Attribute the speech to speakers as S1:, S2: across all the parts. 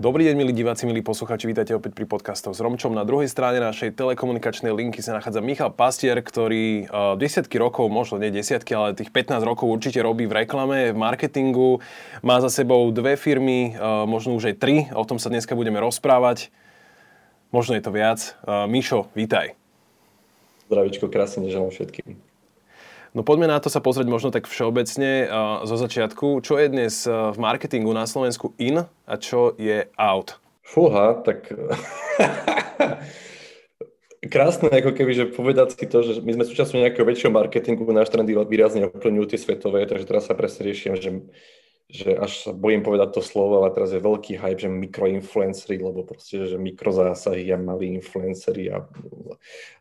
S1: Dobrý deň, milí diváci, milí posluchači, vítajte opäť pri podcastoch s Romčom. Na druhej strane našej telekomunikačnej linky sa nachádza Michal Pastier, ktorý uh, desiatky rokov, možno nie desiatky, ale tých 15 rokov určite robí v reklame, v marketingu. Má za sebou dve firmy, uh, možno už aj tri, o tom sa dneska budeme rozprávať. Možno je to viac. Uh, Mišo, vítaj.
S2: Zdravičko, krásne neželám všetkým.
S1: No poďme na to sa pozrieť možno tak všeobecne uh, zo začiatku. Čo je dnes uh, v marketingu na Slovensku in a čo je out?
S2: Fúha, tak krásne ako keby, že povedať si to, že my sme súčasťou nejakého väčšieho marketingu, náš trendy výrazne ovplyvňujú tie svetové, takže teraz sa presne riešim, že že až sa bojím povedať to slovo, ale teraz je veľký hype, že mikroinfluencery, lebo proste, že mikrozásahy a malí influencery a,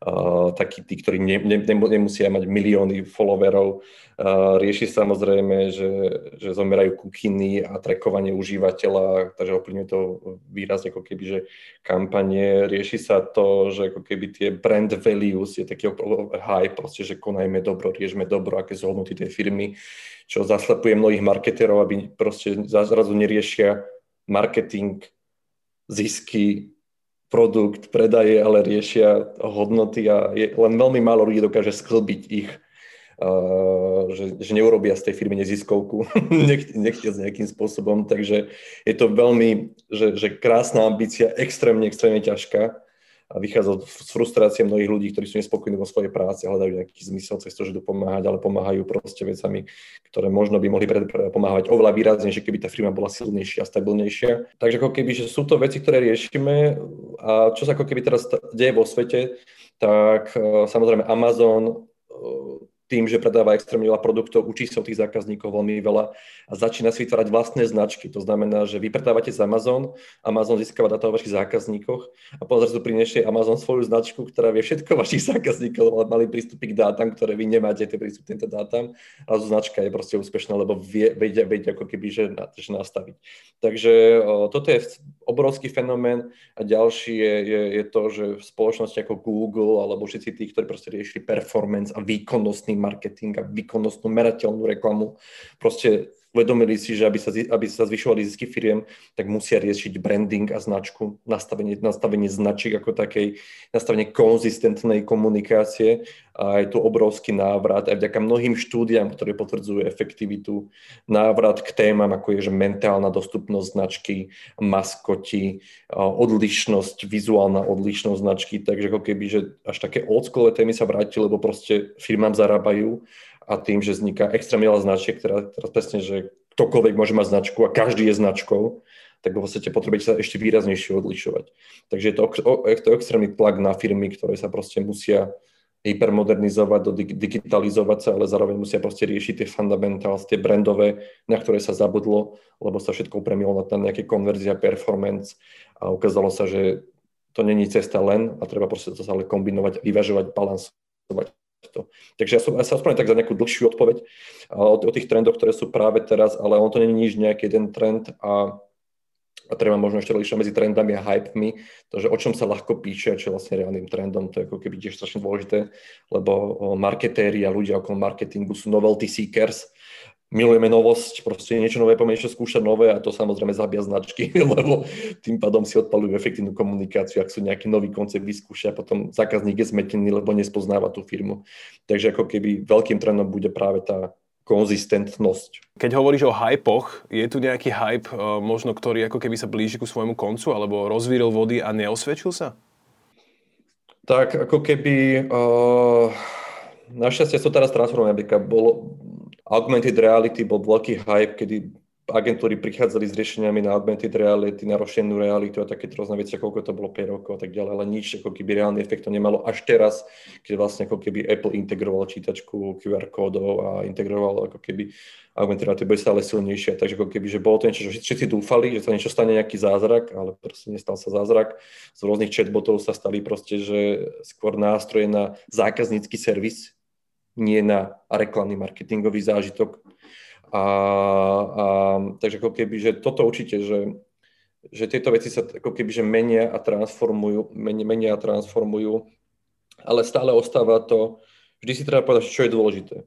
S2: a takí tí, ktorí ne, ne, nemusia mať milióny followerov. A rieši samozrejme, že, že zomerajú kukiny a trekovanie užívateľa, takže ovplyvňuje to výrazne ako keby, že kampanie. Rieši sa to, že ako keby tie brand values je taký hype, proste, že konajme dobro, riešme dobro, aké sú hodnoty tej firmy čo zaslepuje mnohých marketerov, aby proste zrazu neriešia marketing, zisky, produkt, predaje, ale riešia hodnoty a je, len veľmi málo ľudí dokáže sklbiť ich, uh, že, že neurobia z tej firmy neziskovku, nechtia s nejakým spôsobom, takže je to veľmi, že, že krásna ambícia, extrémne, extrémne ťažká a vychádza z frustrácie mnohých ľudí, ktorí sú nespokojní vo svojej práci, hľadajú nejaký zmysel cez to, že idú pomáhať, ale pomáhajú proste vecami, ktoré možno by mohli pomáhať oveľa výraznejšie, keby tá firma bola silnejšia a stabilnejšia. Takže ako keby, že sú to veci, ktoré riešime a čo sa ako keby teraz deje vo svete, tak e, samozrejme Amazon e, tým, že predáva extrémne veľa produktov, učí sa od tých zákazníkov veľmi veľa a začína si vytvárať vlastné značky. To znamená, že vy z Amazon, Amazon získava data o vašich zákazníkoch a potom zrazu priniesie Amazon svoju značku, ktorá vie všetko vašich zákazníkov, ale mali prístupy k dátam, ktoré vy nemáte, tie prístup k týmto dátam. A značka je proste úspešná, lebo vie, vedia, vedia ako keby, že, že nastaviť. Takže o, toto je obrovský fenomén a ďalší je, je, je to, že v spoločnosti ako Google alebo všetci tí, ktorí proste riešili performance a výkonnostný marketing a výkonnostnú merateľnú reklamu. Proste uvedomili si, že aby sa, aby sa zvyšovali zisky firiem, tak musia riešiť branding a značku, nastavenie, nastavenie značiek ako takej, nastavenie konzistentnej komunikácie. A je tu obrovský návrat. Aj vďaka mnohým štúdiám, ktoré potvrdzujú efektivitu, návrat k témam, ako je že mentálna dostupnosť značky, maskoti, odlišnosť, vizuálna odlišnosť značky, takže ako keby, že až také oldskoolové témy sa vrátili, lebo proste firmám zarábajú a tým, že vzniká extrémne veľa značiek, ktorá teraz presne, že ktokoľvek môže mať značku a každý je značkou, tak v podstate potrebujete sa ešte výraznejšie odlišovať. Takže je to, je to extrémny tlak na firmy, ktoré sa proste musia hypermodernizovať, digitalizovať sa, ale zároveň musia proste riešiť tie fundamentals, tie brandové, na ktoré sa zabudlo, lebo sa všetko upremilo na tam nejaké konverzia, performance a ukázalo sa, že to není cesta len a treba proste to sa ale kombinovať, vyvažovať, balansovať to. Takže ja, som, ja sa aspoň tak za nejakú dlhšiu odpoveď o, o tých trendoch, ktoré sú práve teraz, ale on to není nič nejaký jeden trend a, a treba možno ešte rozlišovať medzi trendami a hypemi, to, že o čom sa ľahko píše, čo je vlastne reálnym trendom, to je ako keby tiež strašne dôležité, lebo marketéri a ľudia okolo marketingu sú novelty seekers, milujeme novosť, proste niečo nové, poďme niečo skúšať nové a to samozrejme zabia značky, lebo tým pádom si odpalujú efektívnu komunikáciu, ak sú nejaký nový koncept vyskúšia, potom zákazník je zmetený, lebo nespoznáva tú firmu. Takže ako keby veľkým trendom bude práve tá konzistentnosť.
S1: Keď hovoríš o hypoch, je tu nejaký hype, e, možno ktorý ako keby sa blíži ku svojmu koncu, alebo rozvíril vody a neosvedčil sa?
S2: Tak ako keby... Uh, našťastie to teraz transformuje, bolo, Augmented reality bol veľký hype, kedy agentúry prichádzali s riešeniami na augmented reality, na rozšírenú realitu a také rôzne veci, koľko to bolo 5 rokov a tak ďalej, ale nič ako keby reálny efekt to nemalo až teraz, keď vlastne ako keby Apple integroval čítačku QR kódov a integroval ako keby augmented reality bude stále silnejšie, takže ako keby, že bolo to niečo, že všetci dúfali, že sa niečo stane nejaký zázrak, ale proste nestal sa zázrak. Z rôznych chatbotov sa stali proste, že skôr nástroje na zákaznícky servis, nie na reklamný marketingový zážitok. A, a, takže ako keby, že toto určite, že, že tieto veci sa ako keby, že menia a transformujú, menia, menia a transformujú, ale stále ostáva to, vždy si treba povedať, čo je dôležité.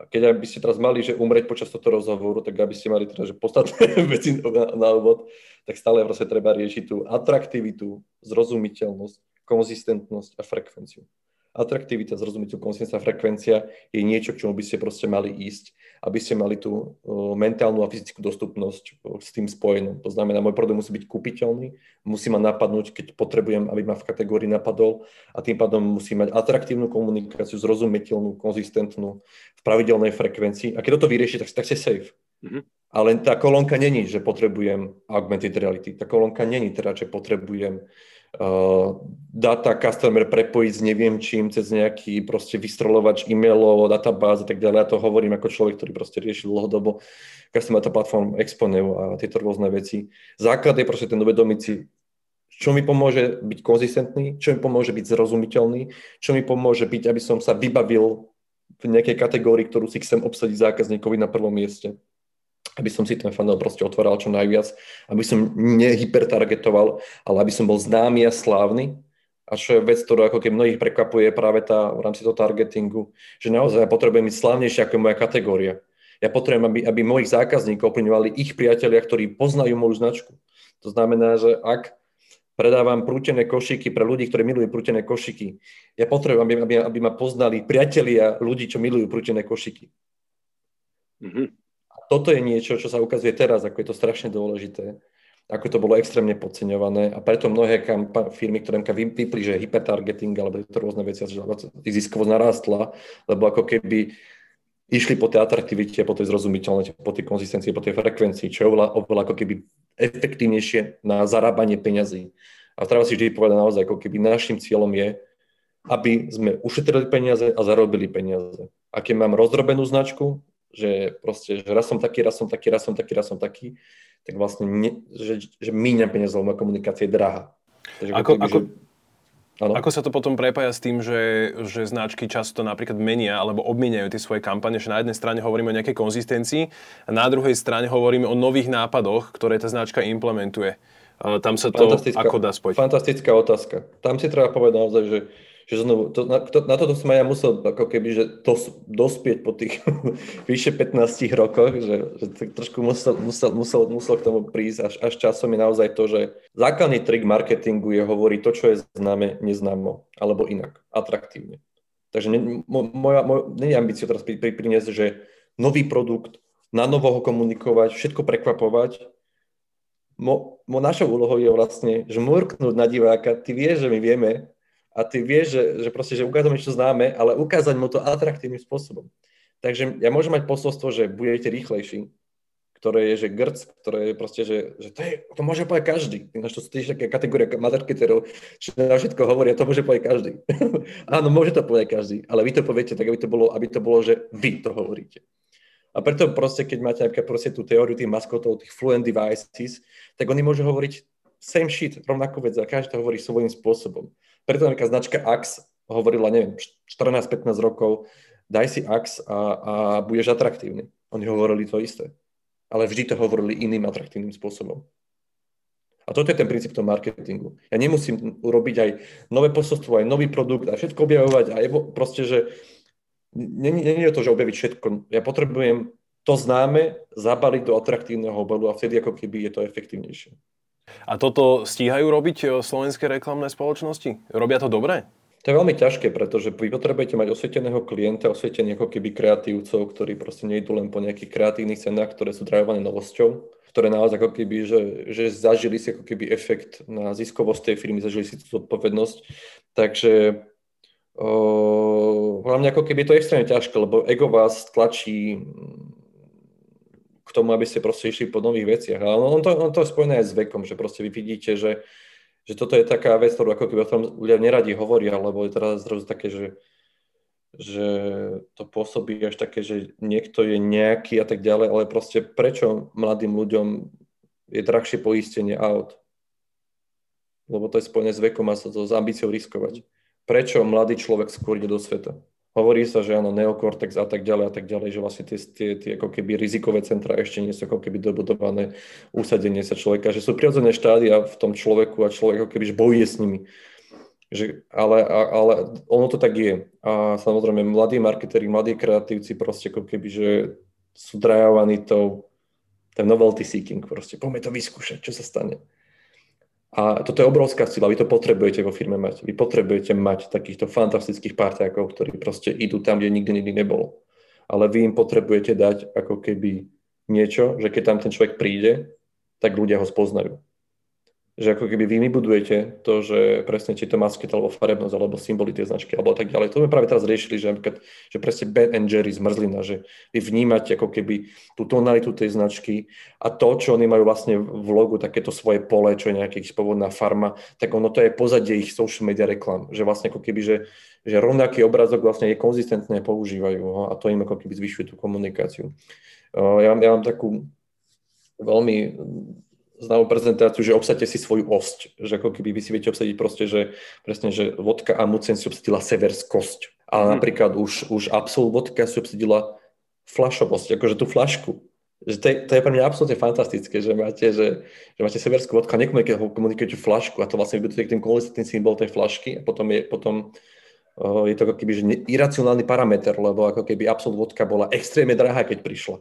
S2: A keď by ste teraz mali, že umrieť počas tohto rozhovoru, tak aby ste mali teda, že podstatné veci na, na úvod, tak stále proste treba riešiť tú atraktivitu, zrozumiteľnosť, konzistentnosť a frekvenciu atraktivita, zrozumiteľ, konzistentná frekvencia je niečo, k čomu by ste proste mali ísť, aby ste mali tú uh, mentálnu a fyzickú dostupnosť uh, s tým spojenú. To znamená, môj produkt musí byť kúpiteľný, musí ma napadnúť, keď potrebujem, aby ma v kategórii napadol a tým pádom musí mať atraktívnu komunikáciu, zrozumiteľnú, konzistentnú, v pravidelnej frekvencii. A keď toto vyrieši, tak, tak ste safe. Mm-hmm. Ale tá kolónka není, že potrebujem augmented reality. Tá kolónka není teda, že potrebujem uh, data customer prepojiť s neviem čím cez nejaký proste vystroľovač e-mailov, databáz a tak ďalej. Ja to hovorím ako človek, ktorý proste rieši dlhodobo customer data platform Exponeu a tieto rôzne veci. Základ je proste ten uvedomiť si, čo mi pomôže byť konzistentný, čo mi pomôže byť zrozumiteľný, čo mi pomôže byť, aby som sa vybavil v nejakej kategórii, ktorú si chcem obsadiť zákazníkovi na prvom mieste aby som si ten funnel proste otváral čo najviac, aby som nehypertargetoval, ale aby som bol známy a slávny. A čo je vec, ktorú ako keď mnohých prekvapuje práve tá v rámci toho targetingu, že naozaj ja potrebujem byť slávnejšia ako moja kategória. Ja potrebujem, aby, aby mojich zákazníkov ovplyvňovali ich priatelia, ktorí poznajú moju značku. To znamená, že ak predávam prútené košiky pre ľudí, ktorí milujú prútené košiky, ja potrebujem, aby, aby, aby ma poznali priatelia ľudí, čo milujú prútené košiky. Mm-hmm toto je niečo, čo sa ukazuje teraz, ako je to strašne dôležité, ako to bolo extrémne podceňované a preto mnohé kampa- firmy, ktoré vypli, že hypertargeting alebo to rôzne veci, že ziskovosť narastla, lebo ako keby išli po tej atraktivite, po tej zrozumiteľnosti, po tej konzistencii, po tej frekvencii, čo je oveľa, ako keby efektívnejšie na zarábanie peňazí. A treba si vždy povedať naozaj, ako keby našim cieľom je, aby sme ušetrili peniaze a zarobili peniaze. A keď mám rozdrobenú značku, že proste, že raz som taký, raz som taký, raz som taký, raz som taký, tak vlastne, ne, že, že míňam peniaze, lebo komunikácia je drahá.
S1: Takže ako, ako, že, ako sa to potom prepája s tým, že, že značky často napríklad menia alebo obmieniajú tie svoje kampane, že na jednej strane hovoríme o nejakej konzistencii a na druhej strane hovoríme o nových nápadoch, ktoré tá značka implementuje. Tam sa to ako dá spojiť?
S2: Fantastická otázka. Tam si treba povedať naozaj, že že znovu, to, na, to, na toto som aj ja musel ako keby, že dos, dospieť po tých vyše 15 rokoch, že, že trošku musel, musel, musel, musel k tomu prísť, až, až časom je naozaj to, že základný trik marketingu je hovoriť to, čo je známe, neznámo, alebo inak, atraktívne. Takže ne, moja, moja, nie je teraz pri, pri, priniesť, že nový produkt, na novo ho komunikovať, všetko prekvapovať. Mo, mo, našou úlohou je vlastne, že murknúť na diváka, ty vieš, že my vieme, a ty vieš, že, že proste, že ukázame, čo známe, ale ukázať mu to atraktívnym spôsobom. Takže ja môžem mať posolstvo, že budete rýchlejší, ktoré je, že grc, ktoré je proste, že, že to, je, to môže povedať každý. Ináč to sú tiež také kategória marketerov, čo na všetko hovoria, to môže povedať každý. Áno, môže to povedať každý, ale vy to poviete tak, aby to bolo, aby to bolo, že vy to hovoríte. A preto proste, keď máte napríklad proste tú teóriu tých maskotov, tých fluent devices, tak oni môžu hovoriť same shit, rovnakú vec a každý to hovorí svojím spôsobom. Preto napríklad značka Axe hovorila, neviem, 14-15 rokov, daj si Axe a, a budeš atraktívny. Oni hovorili to isté. Ale vždy to hovorili iným atraktívnym spôsobom. A toto je ten princíp toho marketingu. Ja nemusím urobiť aj nové posolstvo, aj nový produkt a všetko objavovať a proste, že není je to, že objaviť všetko. Ja potrebujem to známe zabaliť do atraktívneho obalu a vtedy ako keby je to efektívnejšie.
S1: A toto stíhajú robiť e, slovenské reklamné spoločnosti? Robia to dobre?
S2: To je veľmi ťažké, pretože vy potrebujete mať osvieteného klienta, osvietených ako keby kreatívcov, ktorí proste nejdú len po nejakých kreatívnych cenách, ktoré sú drajované novosťou, ktoré naozaj ako keby, že, že zažili si ako keby efekt na ziskovosť tej firmy, zažili si tú zodpovednosť. Takže hlavne ako keby je to extrémne ťažké, lebo ego vás tlačí k tomu, aby ste proste išli po nových veciach. Ale on to, on to je spojené aj s vekom, že proste vy vidíte, že, že toto je taká vec, ktorú ako keby o tom ľudia neradi hovoria, lebo je teraz zrazu také, že, že to pôsobí až také, že niekto je nejaký a tak ďalej, ale proste prečo mladým ľuďom je drahšie poistenie aut? Lebo to je spojené s vekom a sa s ambíciou riskovať. Prečo mladý človek skôr ide do sveta? Hovorí sa, že áno, neokortex a tak ďalej a tak ďalej, že vlastne tie, tie, tie ako keby rizikové centra ešte nie sú ako keby dobudované usadenie sa človeka, že sú prirodzené štádia v tom človeku a človek ako keby bojuje s nimi. Že, ale, ale ono to tak je. A samozrejme, mladí marketeri, mladí kreatívci proste ako keby, že sú drajovaní tou, ten novelty seeking proste. Poďme to vyskúšať, čo sa stane. A toto je obrovská sila, vy to potrebujete vo firme mať. Vy potrebujete mať takýchto fantastických partiákov, ktorí proste idú tam, kde nikdy nikdy nebolo. Ale vy im potrebujete dať ako keby niečo, že keď tam ten človek príde, tak ľudia ho spoznajú že ako keby vy vybudujete to, že presne či to alebo farebnosť alebo symboly tej značky alebo tak ďalej. To sme práve teraz riešili, že, že presne Ben and Jerry zmrzlina, že vy vnímate ako keby tú tonalitu tej značky a to, čo oni majú vlastne v logu, takéto svoje pole, čo je nejaká ich spôvodná farma, tak ono to je pozadie ich social media reklam, že vlastne ako keby, že, že rovnaký obrazok vlastne je konzistentné, používajú ho a to im ako keby zvyšuje tú komunikáciu. Ja, ja mám takú veľmi známú prezentáciu, že obsadte si svoju osť. Že ako keby vy si viete obsadiť proste, že presne, že vodka a mucen si obsadila severskosť. A mm. napríklad už, už Absol vodka si obsadila flašovosť, akože tú flašku. Že to, je, to je pre mňa absolútne fantastické, že máte, že, že máte severskú vodku a nekomunikujete komunikujete flašku a to vlastne vybudujete tým konzistentný symbol tej flašky a potom je, potom, uh, je to ako keby že iracionálny parameter, lebo ako keby Absol vodka bola extrémne drahá, keď prišla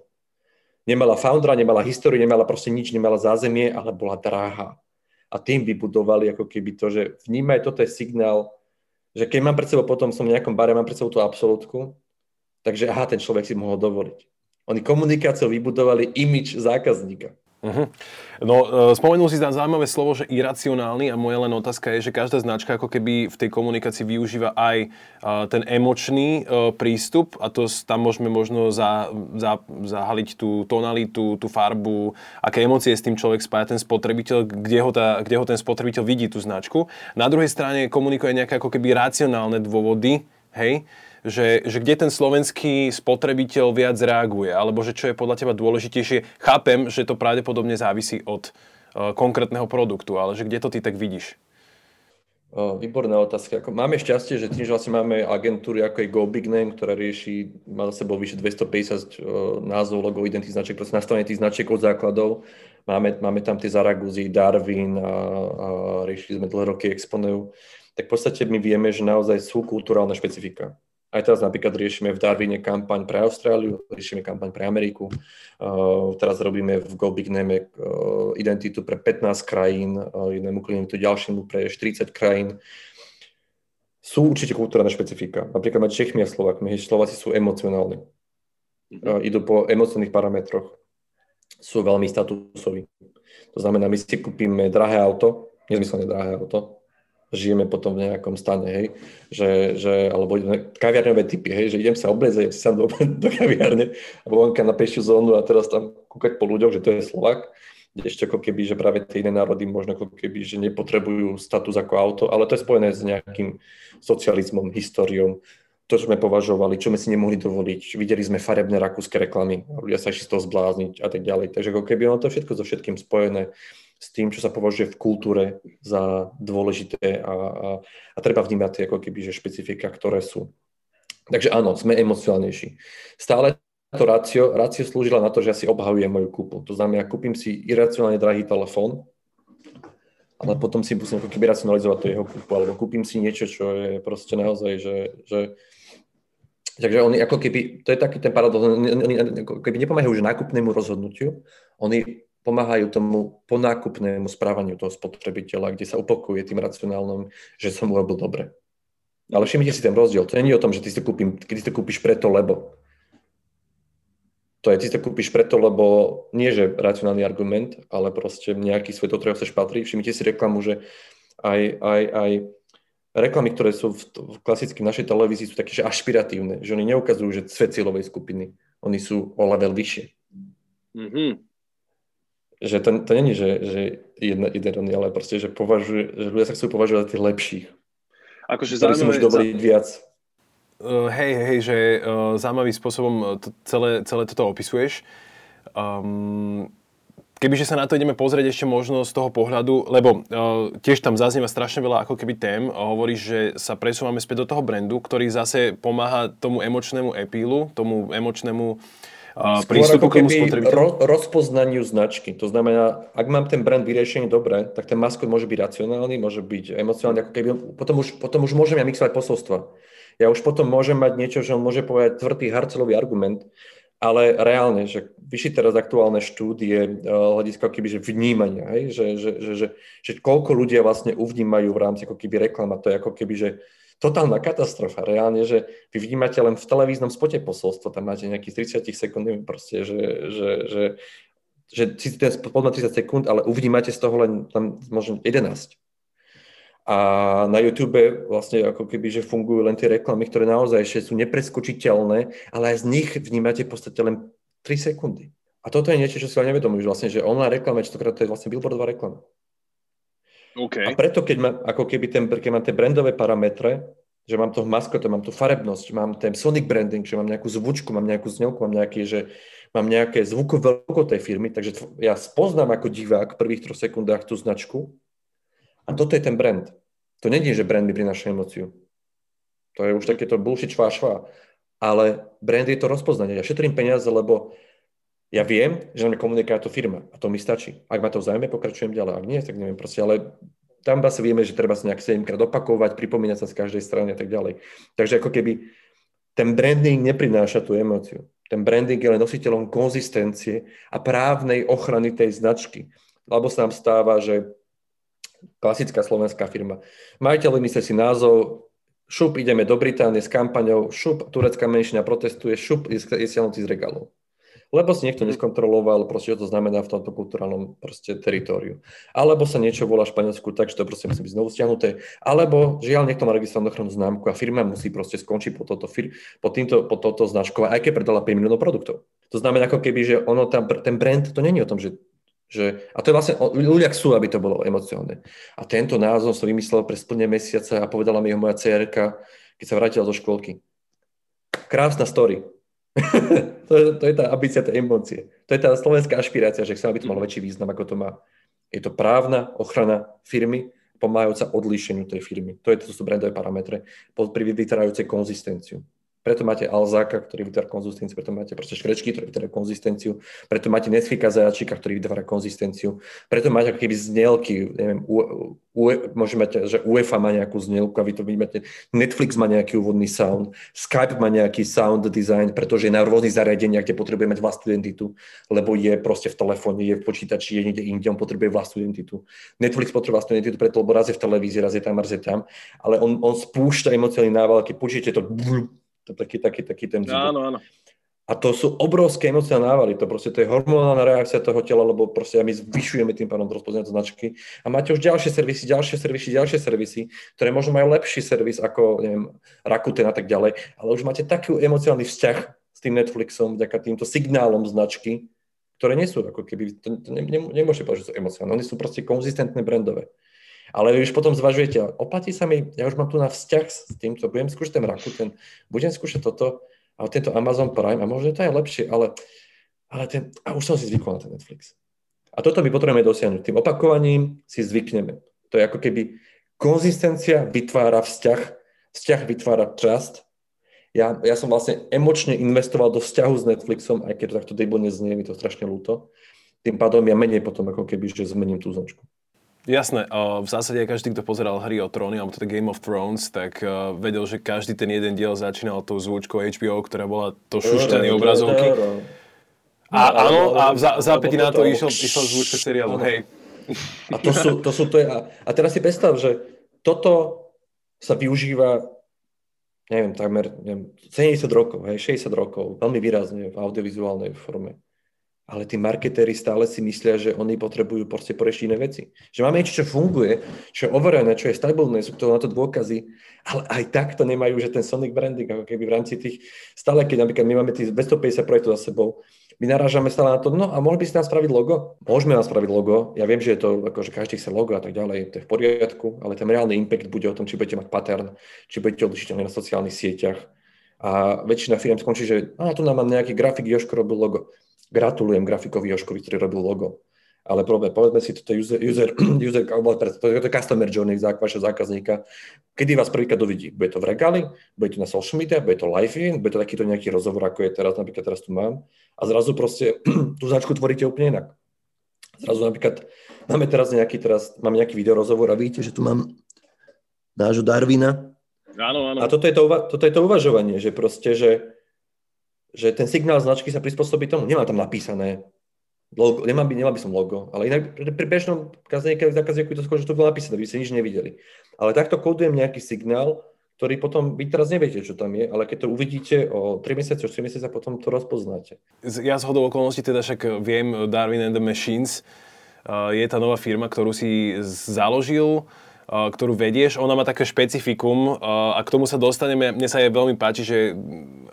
S2: nemala foundera, nemala históriu, nemala proste nič, nemala zázemie, ale bola drahá. A tým vybudovali ako keby to, že vnímaj, toto je signál, že keď mám pred sebou potom som v nejakom bare, mám pred sebou tú absolútku, takže aha, ten človek si mohol dovoliť. Oni komunikáciou vybudovali imič zákazníka.
S1: Uh-huh. No, e, spomenul si tam zaujímavé slovo, že iracionálny a moja len otázka je, že každá značka ako keby v tej komunikácii využíva aj e, ten emočný e, prístup a to tam môžeme možno za, za, zahaliť tú tonalitu, tú farbu, aké emócie s tým človek spája ten spotrebiteľ, kde ho, tá, kde ho ten spotrebiteľ vidí tú značku. Na druhej strane komunikuje nejaké ako keby racionálne dôvody, hej, že, že kde ten slovenský spotrebiteľ viac reaguje, alebo že čo je podľa teba dôležitejšie. Chápem, že to pravdepodobne závisí od uh, konkrétneho produktu, ale že kde to ty tak vidíš?
S2: Výborná otázka. Máme šťastie, že tým, že vlastne máme agentúry ako je Go Big Name, ktorá rieši, má za sebou vyše 250 názov, logo, identity značiek, proste nastavenie tých značiek od základov. Máme, máme tam tie Zaraguzy, Darwin a, a riešili sme dlhé roky Exponeu. Tak v podstate my vieme, že naozaj sú kulturálne špecifika. Aj teraz napríklad riešime v Darwine kampaň pre Austráliu, riešime kampaň pre Ameriku. Uh, teraz robíme v Go Big Name uh, identitu pre 15 krajín, uh, jednému klientu, ďalšiemu pre 40 krajín. Sú určite kultúrne špecifika. Napríklad medzi Čechmi a Slovakmi. Slováci sú emocionálni. Uh, idú po emocionálnych parametroch. Sú veľmi statusoví. To znamená, my si kúpime drahé auto, nezmyselne drahé auto, žijeme potom v nejakom stane, hej, že, že alebo kaviarňové typy, hej, že idem sa obliezať, idem sa do, do kaviarne a vonka na pešiu zónu a teraz tam kúkať po ľuďoch, že to je Slovak, ešte ako keby, že práve tie iné národy možno ako keby, že nepotrebujú status ako auto, ale to je spojené s nejakým socializmom, históriou, to, čo sme považovali, čo sme si nemohli dovoliť. Videli sme farebné rakúske reklamy, ľudia sa išli z toho zblázniť a tak ďalej. Takže ako keby ono to všetko so všetkým spojené s tým, čo sa považuje v kultúre za dôležité a, a, a treba vnímať ako keby, že špecifika, ktoré sú. Takže áno, sme emocionálnejší. Stále to rácio, rácio slúžila na to, že ja si obhajujem moju kúpu. To znamená, ja kúpim si iracionálne drahý telefón, ale potom si musím ako keby racionalizovať to jeho kúpu, alebo kúpim si niečo, čo je proste naozaj, že, že Takže oni ako keby, to je taký ten paradox, oni ako keby nepomáhajú už nákupnému rozhodnutiu, oni pomáhajú tomu ponákupnému správaniu toho spotrebiteľa, kde sa upokuje tým racionálnom, že som urobil dobre. Ale všimnite si ten rozdiel. To je o tom, že ty si to, kúpim, keď si to kúpiš preto, lebo. To je, ty si to kúpiš preto, lebo nie že racionálny argument, ale proste nejaký svoj, do ktorého chceš patrí. Všimnite si reklamu, že aj, aj, aj reklamy, ktoré sú v, v klasickej našej televízii, sú také, že ašpiratívne, že oni neukazujú, že cvet cieľovej skupiny. Oni sú o level vyššie. Mm-hmm že to, to není, že, že jedna, jeden ale proste, že, považuje, že ľudia sa chcú považovať za tých lepších. Akože ktorí si môžu dovoliť za... viac.
S1: Uh, hej, hej, že uh, zaujímavým spôsobom to, celé, celé toto opisuješ. Um, kebyže sa na to ideme pozrieť ešte možno z toho pohľadu, lebo uh, tiež tam zaznieva strašne veľa ako keby tém, uh, hovoríš, že sa presúvame späť do toho brandu, ktorý zase pomáha tomu emočnému epílu, tomu emočnému
S2: uh, prístupu k tomu ro- rozpoznaniu značky. To znamená, ak mám ten brand vyriešený dobre, tak ten maskot môže byť racionálny, môže byť emocionálny, ako keby, potom už, potom už môžem ja mixovať posolstva. Ja už potom môžem mať niečo, že on môže povedať tvrdý harcelový argument, ale reálne, že vyšli teraz aktuálne štúdie uh, hľadiska keby, že vnímania, hej? Že, že, že, že, že koľko ľudia vlastne uvnímajú v rámci ako keby reklama, to je ako keby, že totálna katastrofa. Reálne, že vy vnímate len v televíznom spote posolstvo, tam máte nejakých 30 sekúnd, proste, že, že, že, že si ten spot má 30 sekúnd, ale uvnímate z toho len tam možno 11. A na YouTube vlastne ako keby, že fungujú len tie reklamy, ktoré naozaj ešte sú nepreskočiteľné, ale aj z nich vnímate v podstate len 3 sekundy. A toto je niečo, čo si ale nevedomujú, vlastne, že online reklama, častokrát to je vlastne billboardová reklama. Okay. A preto, keď mám, ako keby ten, keď mám tie brandové parametre, že mám toho maskotu, mám tú farebnosť, mám ten sonic branding, že mám nejakú zvučku, mám nejakú znelku, mám nejaký, že mám nejaké zvukové logo tej firmy, takže ja spoznám ako divák v prvých troch sekundách tú značku a toto je ten brand. To není, že brand mi prináša emociu. To je už takéto bullshit švá švá. Ale brand je to rozpoznanie. Ja šetrím peniaze, lebo ja viem, že na mňa komunikuje to firma a to mi stačí. Ak ma to vzájme, pokračujem ďalej. Ak nie, tak neviem proste, ale tam sa vieme, že treba sa nejak 7 krát opakovať, pripomínať sa z každej strany a tak ďalej. Takže ako keby ten branding neprináša tú emóciu. Ten branding je len nositeľom konzistencie a právnej ochrany tej značky. Lebo sa nám stáva, že klasická slovenská firma. Majiteľ vymyslí si názov, šup, ideme do Británie s kampaňou, šup, turecká menšina protestuje, šup, je, je z regálov lebo si niekto neskontroloval, proste, čo to znamená v tomto kulturálnom proste teritóriu. Alebo sa niečo volá Španielsku tak, že to proste musí byť znovu stiahnuté, alebo žiaľ niekto má registrovanú ochrannú známku a firma musí proste skončiť po, toto fir- po, týmto, po toto značkou, aj keď predala 5 miliónov produktov. To znamená ako keby, že ono tam, ten brand, to není o tom, že že, a to je vlastne, ľudia chcú, aby to bolo emocionálne. A tento názov som vymyslel pre splne mesiaca a povedala mi ho moja CRK, keď sa vrátila zo škôlky. Krásna story. to, je, to je tá ambícia, tie emócie. To je tá slovenská ašpirácia, že chcem, aby to malo väčší význam, ako to má. Je to právna ochrana firmy, pomáhajúca odlíšeniu tej firmy. To, je, to sú brandové parametre, pri vytvárajúcej konzistenciu. Preto máte Alzáka, ktorý vytvára konzistenciu, preto máte proste škrečky, ktoré vytvárajú konzistenciu, preto máte Netflika zajačíka, ktorý vytvára konzistenciu, preto máte ako keby znelky, neviem, u, u, môže mať, že UEFA má nejakú znelku a vy to vidíte, Netflix má nejaký úvodný sound, Skype má nejaký sound design, pretože je na rôznych zariadeniach, kde potrebuje mať vlastnú identitu, lebo je proste v telefóne, je v počítači, je niekde inde, on potrebuje vlastnú identitu. Netflix potrebuje vlastnú identitu, preto, lebo raz je v televízii, raz je tam, raz je tam, ale on, on spúšťa emocionálny nával, keď počujete to to taký, taký, taký ten
S1: vzduch. Áno, áno.
S2: A to sú obrovské emocionálne návaly. To proste to je hormonálna reakcia toho tela, lebo proste my zvyšujeme tým pádom rozpoznanie značky. A máte už ďalšie servisy, ďalšie servisy, ďalšie servisy, ktoré možno majú lepší servis ako, neviem, Rakuten a tak ďalej. Ale už máte taký emocionálny vzťah s tým Netflixom, vďaka týmto signálom značky, ktoré nie sú ako keby, to ne, ne, nemôžete povedať, že sú emocionálne, oni sú proste konzistentné brandové. Ale vy už potom zvažujete, oplatí sa mi, ja už mám tu na vzťah s týmto, budem skúšať ten Rakuten, budem skúšať toto, a tento Amazon Prime, a možno to je lepšie, ale, ale ten, a už som si zvykol na ten Netflix. A toto my potrebujeme dosiahnuť. Tým opakovaním si zvykneme. To je ako keby konzistencia vytvára vzťah, vzťah vytvára trust. Ja, ja som vlastne emočne investoval do vzťahu s Netflixom, aj keď to takto debilne znie, mi to strašne ľúto. Tým pádom ja menej potom ako keby, že zmením tú značku.
S1: Jasné, v zásade každý, kto pozeral hry o tróny, alebo teda Game of Thrones, tak vedel, že každý ten jeden diel začínal tou zvučkou HBO, ktorá bola to šušťanie obrazovky. A áno, a v zápäti na to išlo, išla zvučka seriálu, hej.
S2: A to sú, to sú to je, a, a teraz si predstav, že toto sa využíva neviem, takmer neviem, 70 rokov, hej, 60 rokov, veľmi výrazne v audiovizuálnej forme ale tí marketéri stále si myslia, že oni potrebujú proste poriešiť iné veci. Že máme niečo, čo funguje, čo je overené, čo je stabilné, sú to na to dôkazy, ale aj tak to nemajú, že ten Sonic branding, ako keby v rámci tých, stále keď napríklad my máme tých 250 projektov za sebou, my narážame stále na to, no a mohli by ste nám spraviť logo? Môžeme vám spraviť logo, ja viem, že je to, akože každý chce logo a tak ďalej, to je v poriadku, ale ten reálny impact bude o tom, či budete mať pattern, či budete odlišiteľní na sociálnych sieťach. A väčšina firm skončí, že a tu nám mám nejaký grafik, Joško robil logo Gratulujem grafikovi Joškovi, ktorý robil logo. ale problém, povedzme si, toto je user, user, user to je customer journey za vašeho zákazníka. Kedy vás prvýkrát uvidí? Bude to v regáli, bude to na social media, bude to live in, bude to takýto nejaký rozhovor, ako je teraz, napríklad teraz tu mám. A zrazu proste tú značku tvoríte úplne inak. Zrazu napríklad máme teraz nejaký, teraz mám nejaký video rozhovor a vidíte, že tu mám nášho Darwina.
S1: Áno, áno.
S2: A toto je to, toto je to uvažovanie, že proste, že, že ten signál značky sa prispôsobí tomu. Nemám tam napísané logo, nemám by, nemal by som logo, ale inak pri bežnom zákazníku to skôr, že to bolo napísané, by ste nič nevideli. Ale takto kódujem nejaký signál, ktorý potom, vy teraz neviete, čo tam je, ale keď to uvidíte o 3 mesiace, o 4 mesiace, potom to rozpoznáte.
S1: Ja z hodou okolností teda však viem Darwin and the Machines, je tá nová firma, ktorú si založil ktorú vedieš, ona má také špecifikum a k tomu sa dostaneme. Mne sa je veľmi páči, že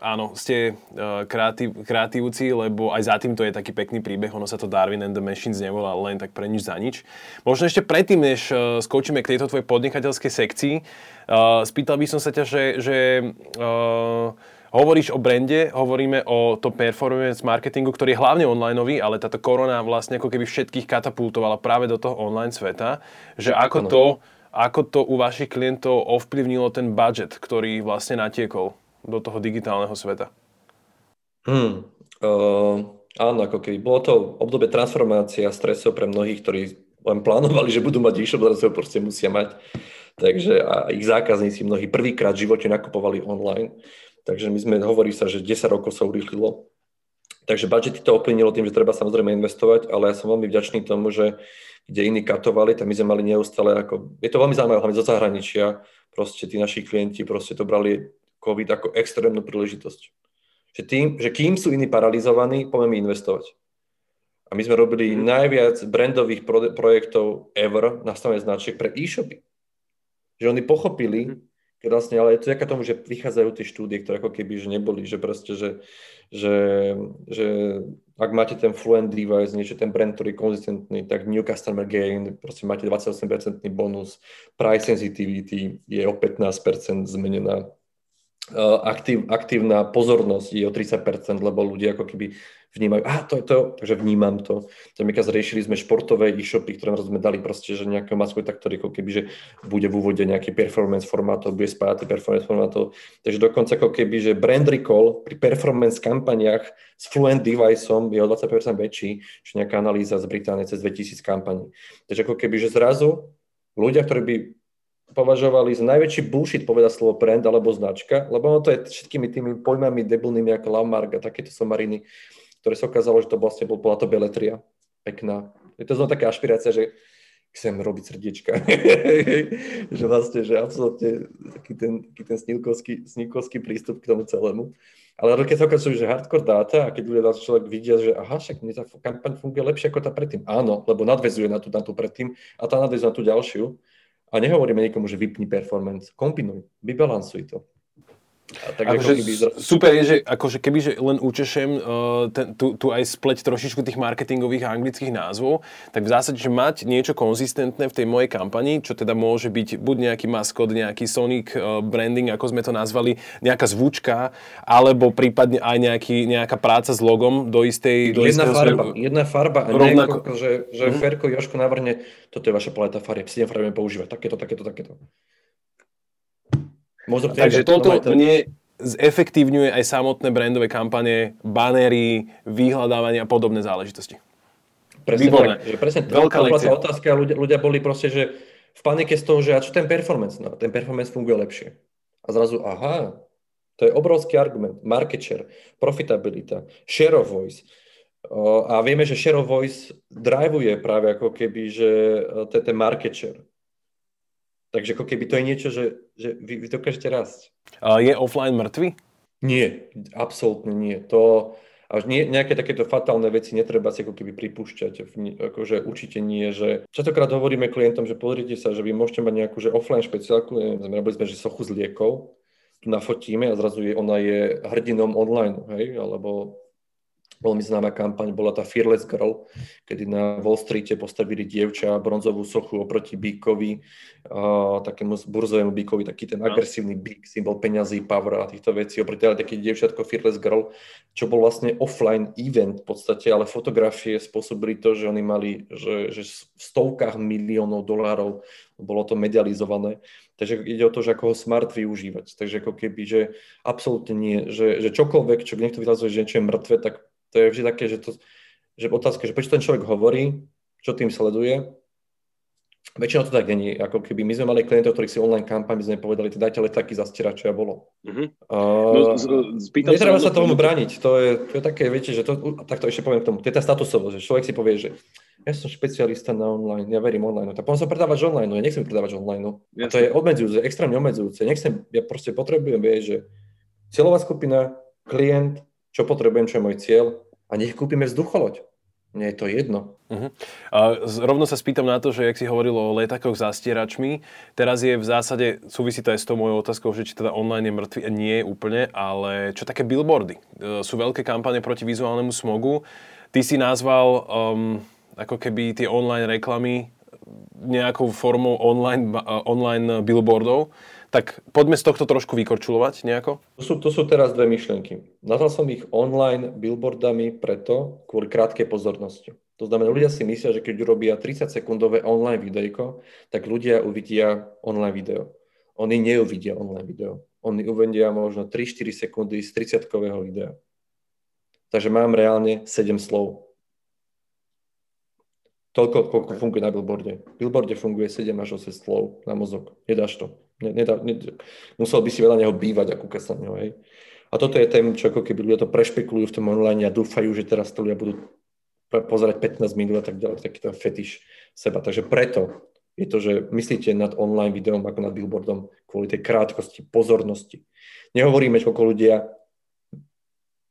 S1: áno, ste kreatív, kreatívci, lebo aj za týmto je taký pekný príbeh, ono sa to Darwin and the Machines nevolá len tak pre nič za nič. Možno ešte predtým, než skočíme k tejto tvojej podnikateľskej sekcii, spýtal by som sa ťa, že, že Hovoríš o brande, hovoríme o to performance marketingu, ktorý je hlavne onlineový, ale táto korona vlastne ako keby všetkých katapultovala práve do toho online sveta, že ako to ako to u vašich klientov ovplyvnilo ten budget, ktorý vlastne natiekol do toho digitálneho sveta?
S2: Hmm. Uh, áno, ako keby bolo to obdobie transformácia stresov pre mnohých, ktorí len plánovali, že budú mať e-shop, zrazu ho proste musia mať. Takže a ich zákazníci mnohí prvýkrát v živote nakupovali online. Takže my sme, hovorí sa, že 10 rokov sa urýchlilo. Takže budžety to ovplyvnilo tým, že treba samozrejme investovať, ale ja som veľmi vďačný tomu, že kde iní katovali, tak my sme mali neustále ako, je to veľmi zaujímavé, hlavne zo zahraničia, proste tí naši klienti proste to brali COVID ako extrémnu príležitosť. Že, tým, že kým sú iní paralizovaní, poďme investovať. A my sme robili mm. najviac brandových pro, projektov ever na strane značiek pre e-shopy. Že oni pochopili, mm. keď vlastne, ale je to tomu, že vychádzajú tie štúdie, ktoré ako keby že neboli, že proste, že, že, že ak máte ten fluent device, niečo ten brand, ktorý je konzistentný, tak new customer gain, proste máte 28% bonus, price sensitivity je o 15% zmenená, aktív, aktívna pozornosť je o 30%, lebo ľudia ako keby vnímajú, a to je to, takže vnímam to. Napríklad riešili sme športové e-shopy, ktoré sme dali proste, že nejakého maskota, ktorý ako keby, že bude v úvode nejaký performance formátov, bude spájať performance formátov. Takže dokonca ako keby, že brand recall pri performance kampaniach s Fluent deviceom je o 20% väčší, čo nejaká analýza z Británie cez 2000 kampaní. Takže ako keby, že zrazu ľudia, ktorí by považovali za najväčší bullshit povedať slovo brand alebo značka, lebo ono to je všetkými tými pojmami debilnými ako Lamarck a takéto somariny, ktoré sa ukázalo, že to vlastne bol, bola to beletria. Pekná. Je to znova taká ašpirácia, že chcem robiť srdiečka. že vlastne, že absolútne taký ten, taký ten snílkovský, snílkovský prístup k tomu celému. Ale keď sa ukážu, že hardcore dáta a keď ľudia človek vidia, že aha, však mne tá kampaň funguje lepšie ako tá predtým. Áno, lebo nadvezuje na tú, na tú predtým a tá nadvezuje na tú ďalšiu. A nehovoríme niekomu, že vypni performance. Kombinuj, vybalansuj to.
S1: Tak akože keby... Super je, že akože keby že len učešem uh, ten, tu, tu aj spleť trošičku tých marketingových a anglických názvov, tak v zásade, že mať niečo konzistentné v tej mojej kampani, čo teda môže byť buď nejaký maskot, nejaký Sonic uh, branding, ako sme to nazvali, nejaká zvučka, alebo prípadne aj nejaký, nejaká práca s logom do istej...
S2: Do jedna, farba, smeru, jedna farba a rovnako. nie že, že mm-hmm. Ferko Joško navrne, toto je vaša paleta farieb, 7 farieb používať, takéto, takéto, takéto.
S1: Možno Takže toto to... mne zefektívňuje aj samotné brandové kampane, banery, vyhľadávanie a podobné záležitosti.
S2: Presne Výborné. tak, presne Veľká lekcia. otázka, ľudia, ľudia boli proste, že v panike z toho, že a čo ten performance? No, ten performance funguje lepšie. A zrazu, aha, to je obrovský argument. Market share, profitabilita, share of voice. O, a vieme, že share of voice drivuje práve ako keby, že to je ten market share. Takže ako keby to je niečo, že, že vy, vy dokážete rásť.
S1: A je offline mŕtvy?
S2: Nie, absolútne nie. To, až nie, nejaké takéto fatálne veci netreba si ako keby pripúšťať. Akože určite nie, že častokrát hovoríme klientom, že pozrite sa, že vy môžete mať nejakú že offline špeciálku, neviem, robili sme, že sochu z liekov, tu nafotíme a zrazu je, ona je hrdinom online, hej, alebo veľmi známa kampaň bola tá Fearless Girl, kedy na Wall Streete postavili dievča bronzovú sochu oproti bíkovi, uh, takému burzovému bíkovi, taký ten no. agresívny bík, symbol peňazí, power a týchto vecí, oproti ale taký dievčatko Fearless Girl, čo bol vlastne offline event v podstate, ale fotografie spôsobili to, že oni mali že, že v stovkách miliónov dolárov bolo to medializované. Takže ide o to, že ako ho smart využívať. Takže ako keby, že absolútne nie, že, že čokoľvek, čo niekto vyhľadzuje, že niečo je mŕtve, tak to je vždy také, že, to, že otázka, že prečo ten človek hovorí, čo tým sleduje. Väčšinou to tak není. Ako keby my sme mali klientov, ktorí si online kampaň, my sme povedali, teda dajte taký zastierač, čo ja bolo. Uh-huh. Uh, no, netreba sa tomu brániť. To je, to je také, viete, že to, takto ešte poviem k tomu. To je tá statusovosť, že človek si povie, že ja som špecialista na online, ja verím online. Tak potom sa predávať online, ja nechcem predávať online. A to je obmedzujúce, extrémne obmedzujúce. Nechcem, ja proste potrebujem, vieš, že cieľová skupina, klient, čo potrebujem, čo je môj cieľ, a nech kúpime vzducholoď. Mne je to jedno.
S1: Uh-huh. A rovno sa spýtam na to, že jak si hovoril o letákoch zastieračmi, teraz je v zásade, súvisí to aj s tou mojou otázkou, že či teda online je mŕtvy, nie je úplne, ale čo také billboardy? E, sú veľké kampane proti vizuálnemu smogu. Ty si nazval um, ako keby tie online reklamy nejakou formou online, online billboardov. Tak poďme z tohto trošku vykorčulovať nejako.
S2: To sú, to sú teraz dve myšlienky. Nazval som ich online billboardami preto, kvôli krátkej pozornosti. To znamená, ľudia si myslia, že keď urobia 30-sekundové online videjko, tak ľudia uvidia online video. Oni neuvidia online video. Oni uvidia možno 3-4 sekundy z 30-kového videa. Takže mám reálne 7 slov. Toľko, koľko funguje na billboarde. V billboarde funguje 7 až 8 slov na mozog. Nedáš to. Nedá, nedá, musel by si veľa neho bývať, ako neho, hej. A toto je tém, čo ako keby ľudia to prešpekulujú v tom online a dúfajú, že teraz to ľudia budú pozerať 15 minút a tak ďalej, taký to fetiš seba. Takže preto je to, že myslíte nad online videom ako nad billboardom kvôli tej krátkosti, pozornosti. Nehovoríme, koľko ľudia,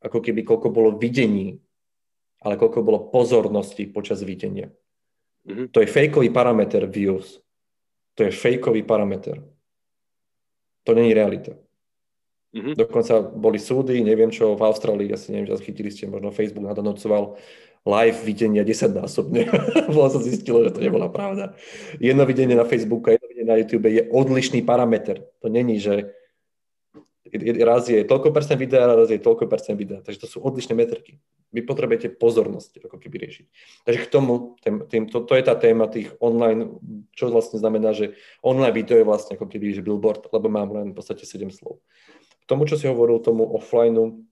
S2: ako keby koľko bolo videní, ale koľko bolo pozornosti počas videnia. Mm-hmm. To je fejkový parameter views. To je fejkový parameter. To není realita. Mm-hmm. Dokonca boli súdy, neviem čo, v Austrálii, asi neviem, chytili ste, možno Facebook nadonocoval live videnia 10 násobne. Bolo sa zistilo, že to nebola pravda. Jedno videnie na Facebooku a jedno videnie na YouTube je odlišný parameter. To není, že raz je toľko percent videa, raz je toľko percent videa. Takže to sú odlišné metriky. Vy potrebujete pozornosť ako keby riešiť. Takže k tomu, tým, tým, to, to je tá téma tých online, čo vlastne znamená, že online video je vlastne ako keby že billboard, lebo mám len v podstate 7 slov. K tomu, čo si hovoril, tomu offline,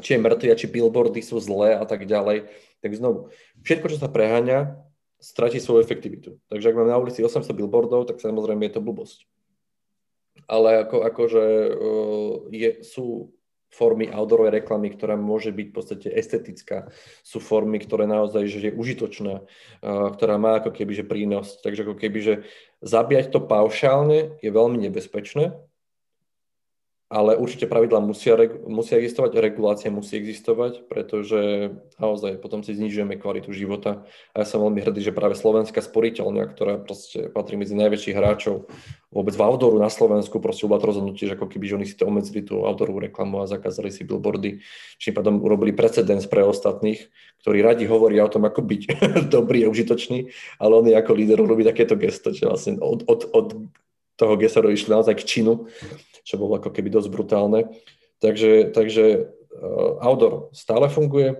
S2: či je mŕtvy či billboardy sú zlé a tak ďalej, tak znovu, všetko, čo sa preháňa, stratí svoju efektivitu. Takže ak mám na ulici 800 billboardov, tak samozrejme je to blbosť. Ale ako, akože je, sú formy outdoorovej reklamy, ktorá môže byť v podstate estetická. Sú formy, ktoré naozaj že je užitočná, ktorá má ako keby že prínos. Takže ako keby, že zabíjať to paušálne je veľmi nebezpečné, ale určite pravidlá musia, musia existovať, regulácia musí existovať, pretože naozaj potom si znižujeme kvalitu života. A ja som veľmi hrdý, že práve Slovenská sporiteľňa, ktorá proste patrí medzi najväčších hráčov vôbec v outdooru na Slovensku, proste to rozhodnutie, že ako keby že oni si to obmedzili tú outdoorovú reklamu a zakázali si billboardy, čím pádom urobili precedens pre ostatných, ktorí radi hovoria o tom, ako byť dobrý a užitočný, ale oni ako líder robí takéto gesto, že vlastne od, od, od toho gestoru išli naozaj k činu čo bolo ako keby dosť brutálne. Takže, takže uh, outdoor stále funguje,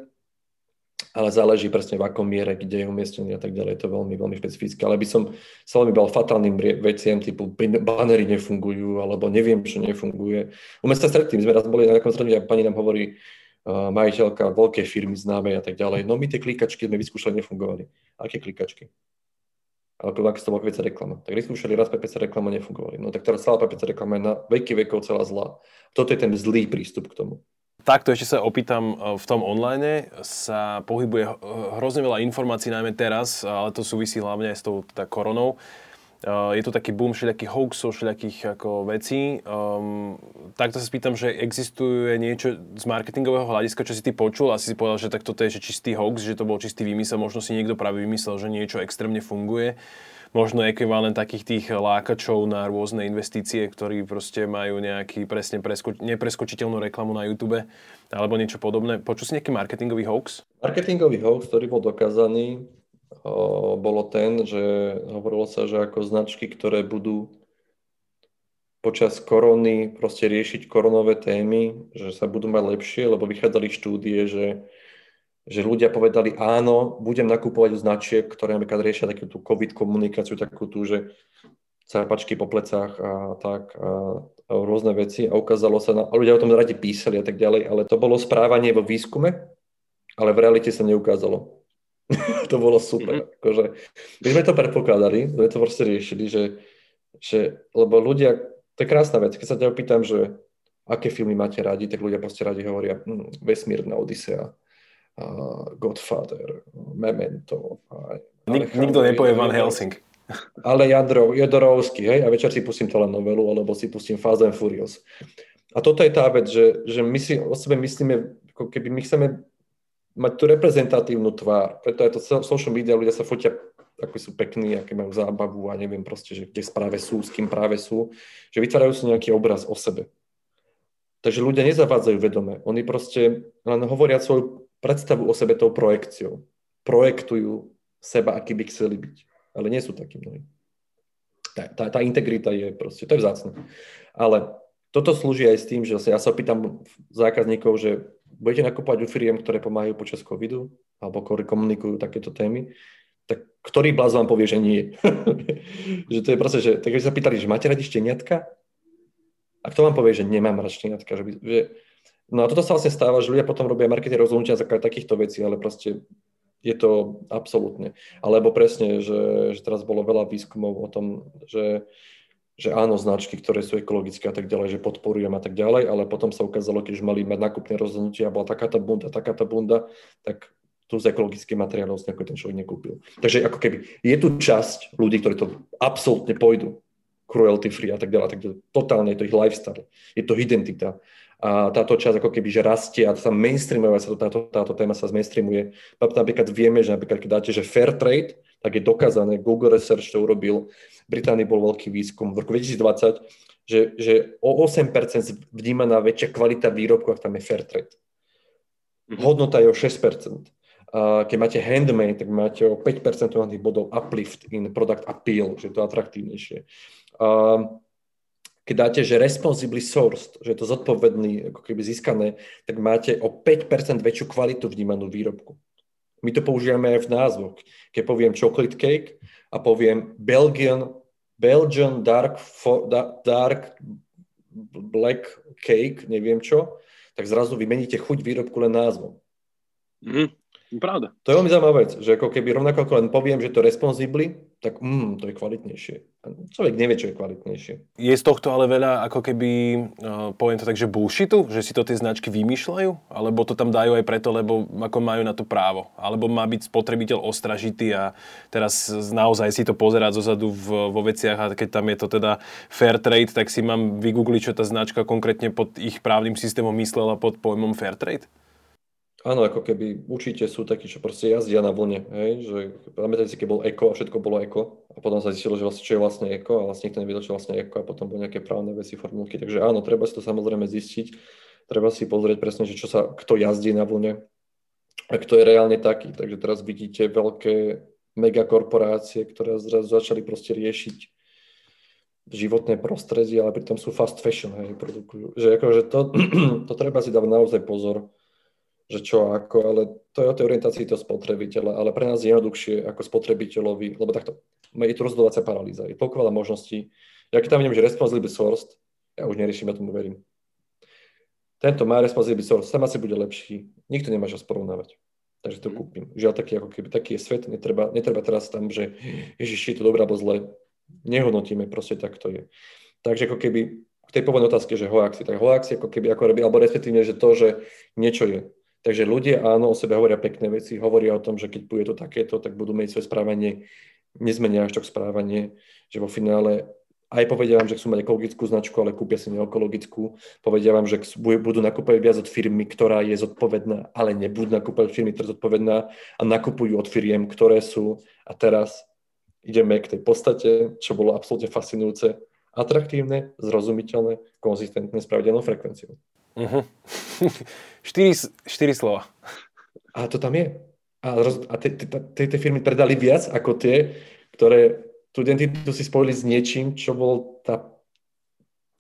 S2: ale záleží presne v akom miere, kde je umiestnený a tak ďalej. Je to veľmi, veľmi špecifické. Ale by som sa veľmi bal fatálnym veciam, typu banery nefungujú, alebo neviem, čo nefunguje. U mesta stretli, my sme raz boli na nejakom stretnutí a pani nám hovorí, uh, majiteľka veľkej firmy známej a tak ďalej. No my tie klikačky sme vyskúšali, nefungovali. Aké klikačky? Ale to bola PPC reklama. Tak vyskúšali raz PPC reklama, nefungovali. No tak teraz celá PPC reklama je na veky vekov celá zlá. Toto je ten zlý prístup k tomu.
S1: Takto ešte sa opýtam, e, v tom online sa pohybuje hrozne veľa informácií, najmä teraz, ale to súvisí hlavne aj s tou teda koronou. Uh, je tu taký boom všelijakých hoaxov, všelijakých ako vecí. Um, takto sa spýtam, že existuje niečo z marketingového hľadiska, čo si ty počul? Asi si povedal, že tak toto je že čistý hoax, že to bol čistý výmysel. Možno si niekto práve vymyslel, že niečo extrémne funguje. Možno ekvivalent takých tých lákačov na rôzne investície, ktorí proste majú nejaký presne presko- nepreskočiteľnú reklamu na YouTube alebo niečo podobné. Počul si nejaký marketingový hoax?
S2: Marketingový hoax, ktorý bol dokázaný, bolo ten, že hovorilo sa, že ako značky, ktoré budú počas korony proste riešiť koronové témy, že sa budú mať lepšie, lebo vychádzali štúdie, že, že ľudia povedali áno, budem nakupovať u značiek, ktoré napríklad riešia takú tú COVID komunikáciu, takú tú, že cápačky po plecách a tak a, a rôzne veci a ukázalo sa, na, a ľudia o tom radi písali a tak ďalej, ale to bolo správanie vo výskume, ale v realite sa neukázalo. to bolo super. Mm-hmm. Akože, my sme to predpokladali, sme to proste riešili, že, že, lebo ľudia, to je krásna vec, keď sa ťa opýtam, že aké filmy máte radi, tak ľudia proste radi hovoria hm, Vesmírna Odisea, uh, Godfather, Memento. A,
S1: Nik, nikto nepovie Van Helsing.
S2: Ale Jadro, Jodorovský, hej, a večer si pustím telenovelu, alebo si pustím Fast and Furious. A toto je tá vec, že, že my si o sebe myslíme, ako keby my chceme mať tú reprezentatívnu tvár. Preto aj to social media, ľudia sa fotia, ako sú pekní, aké majú zábavu a neviem proste, že kde práve sú, s kým práve sú, že vytvárajú si nejaký obraz o sebe. Takže ľudia nezavádzajú vedome. Oni proste len hovoria svoju predstavu o sebe tou projekciou. Projektujú seba, aký by chceli byť. Ale nie sú takí mnohí. Tá, tá, tá integrita je proste, to je vzácne. Ale toto slúži aj s tým, že ja sa opýtam zákazníkov, že budete nakupovať u firiem, ktoré pomáhajú počas covidu, alebo ktorí komunikujú takéto témy, tak ktorý blaz vám povie, že nie. že to je proste, že tak sa pýtali, že máte radi šteniatka? A kto vám povie, že nemám rád šteniatka? Že, by, že, no a toto sa vlastne stáva, že ľudia potom robia marketing rozhodnutia za takýchto vecí, ale proste je to absolútne. Alebo presne, že, že teraz bolo veľa výskumov o tom, že že áno, značky, ktoré sú ekologické a tak ďalej, že podporujem a tak ďalej, ale potom sa ukázalo, keď už mali mať nákupné rozhodnutie a bola takáto bunda, takáto bunda, tak tu z ekologických materiálov si ten človek nekúpil. Takže ako keby je tu časť ľudí, ktorí to absolútne pôjdu, cruelty free a tak ďalej, tak totálne je to ich lifestyle, je to identita. A táto časť ako keby, že rastie a sa mainstreamuje, sa to, táto, táto téma sa zmainstreamuje. Napríklad vieme, že napríklad keď dáte, že fair trade, tak je dokázané, Google Research to urobil, v Británii bol veľký výskum v roku 2020, že, že o 8% vnímaná väčšia kvalita výrobku, ak tam je fair trade. Mhm. Hodnota je o 6%. A keď máte handmade, tak máte o 5% bodov uplift in product appeal, že je to atraktívnejšie. A keď dáte, že responsibly sourced, že je to zodpovedný, ako keby získané, tak máte o 5% väčšiu kvalitu vnímanú výrobku. My to používame aj v názvoch. Keď poviem chocolate cake, a poviem Belgian, Belgian dark, fo, da, dark black cake, neviem čo, tak zrazu vymeníte chuť výrobku len názvom.
S1: Mm, pravda.
S2: To je veľmi zaujímavá vec, že ako keby rovnako ako len poviem, že to responsibly, tak mm, to je kvalitnejšie. Človek nevie, čo je kvalitnejšie.
S1: Je z tohto ale veľa, ako keby, uh, poviem to tak, že bullshitu, že si to tie značky vymýšľajú? Alebo to tam dajú aj preto, lebo ako majú na to právo? Alebo má byť spotrebiteľ ostražitý a teraz naozaj si to pozerať zozadu v, vo veciach a keď tam je to teda fair trade, tak si mám vygoogliť, čo tá značka konkrétne pod ich právnym systémom myslela pod pojmom fair trade?
S2: Áno, ako keby určite sú takí, čo proste jazdia na vlne, hej, že pamätajte si, keď bol eko a všetko bolo eko? A potom sa zistilo, že vlastne, čo je vlastne eko a vlastne nikto nevedel, čo je vlastne eko a potom boli nejaké právne veci, formulky, takže áno, treba si to samozrejme zistiť, treba si pozrieť presne, že čo sa, kto jazdí na vlne a kto je reálne taký, takže teraz vidíte veľké megakorporácie, ktoré zrazu začali proste riešiť životné prostredie, ale pritom sú fast fashion, hej, produkujú. Že akože to, to treba si dávať naozaj pozor, že čo ako, ale to je o tej orientácii toho spotrebiteľa, ale pre nás je jednoduchšie ako spotrebiteľovi, lebo takto, je to rozhodovacia paralýza, je toľko veľa možností. Ja keď tam vidím, že responsible sourced, ja už neriešim, ja tomu verím. Tento má responsible source, sam asi bude lepší, nikto nemá čo porovnávať. Takže to mhm. kúpim. Žiaľ, taký, ako keby, taký je svet, netreba, netreba teraz tam, že ježiš, je to dobré alebo zlé. Nehodnotíme, proste tak to je. Takže ako keby k tej pôvodnej otázke, že hoaxi, tak hoaxi ako keby ako robí, alebo respektívne, že to, že niečo je. Takže ľudia áno, o sebe hovoria pekné veci, hovoria o tom, že keď bude to takéto, tak budú mať svoje správanie nezmenia až tak správanie, že vo finále aj povedia vám, že chcú mať ekologickú značku, ale kúpia si neekologickú. Povedia vám, že budú nakúpať viac od firmy, ktorá je zodpovedná, ale nebudú od firmy, ktorá je zodpovedná a nakupujú od firiem, ktoré sú. A teraz ideme k tej podstate, čo bolo absolútne fascinujúce, atraktívne, zrozumiteľné, konzistentné s pravidelnou frekvenciou. Uh-huh.
S1: štyri, štyri slova.
S2: A to tam je. A, a tie firmy predali viac ako tie, ktoré tú identitu si spojili s niečím, čo bol tá,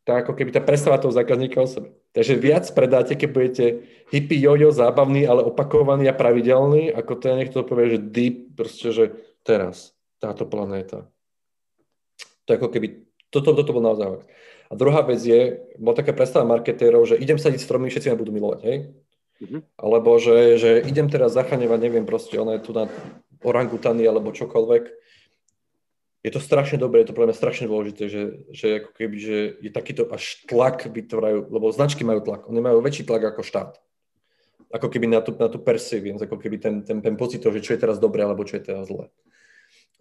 S2: tá ako keby tá predstava toho zákazníka o sebe. Takže viac predáte, keď budete hippie, jojo, zábavný, ale opakovaný a pravidelný, ako ten niekto povie, že deep, proste, že teraz, táto planéta. To ako keby, toto, toto bol naozaj A druhá vec je, bola taká predstava marketérov, že idem sadiť stromy, všetci ma budú milovať, hej? Mm-hmm. Alebo že, že idem teraz zachraňovať, neviem, proste, ona je tu na orangutany alebo čokoľvek je to strašne dobré, je to pre mňa strašne dôležité, že, že ako keby, že je takýto až tlak vytvárajú, lebo značky majú tlak, oni majú väčší tlak ako štát. Ako keby na tú, na tú perseverance, ako keby ten, ten, ten pocit toho, že čo je teraz dobré, alebo čo je teraz zlé.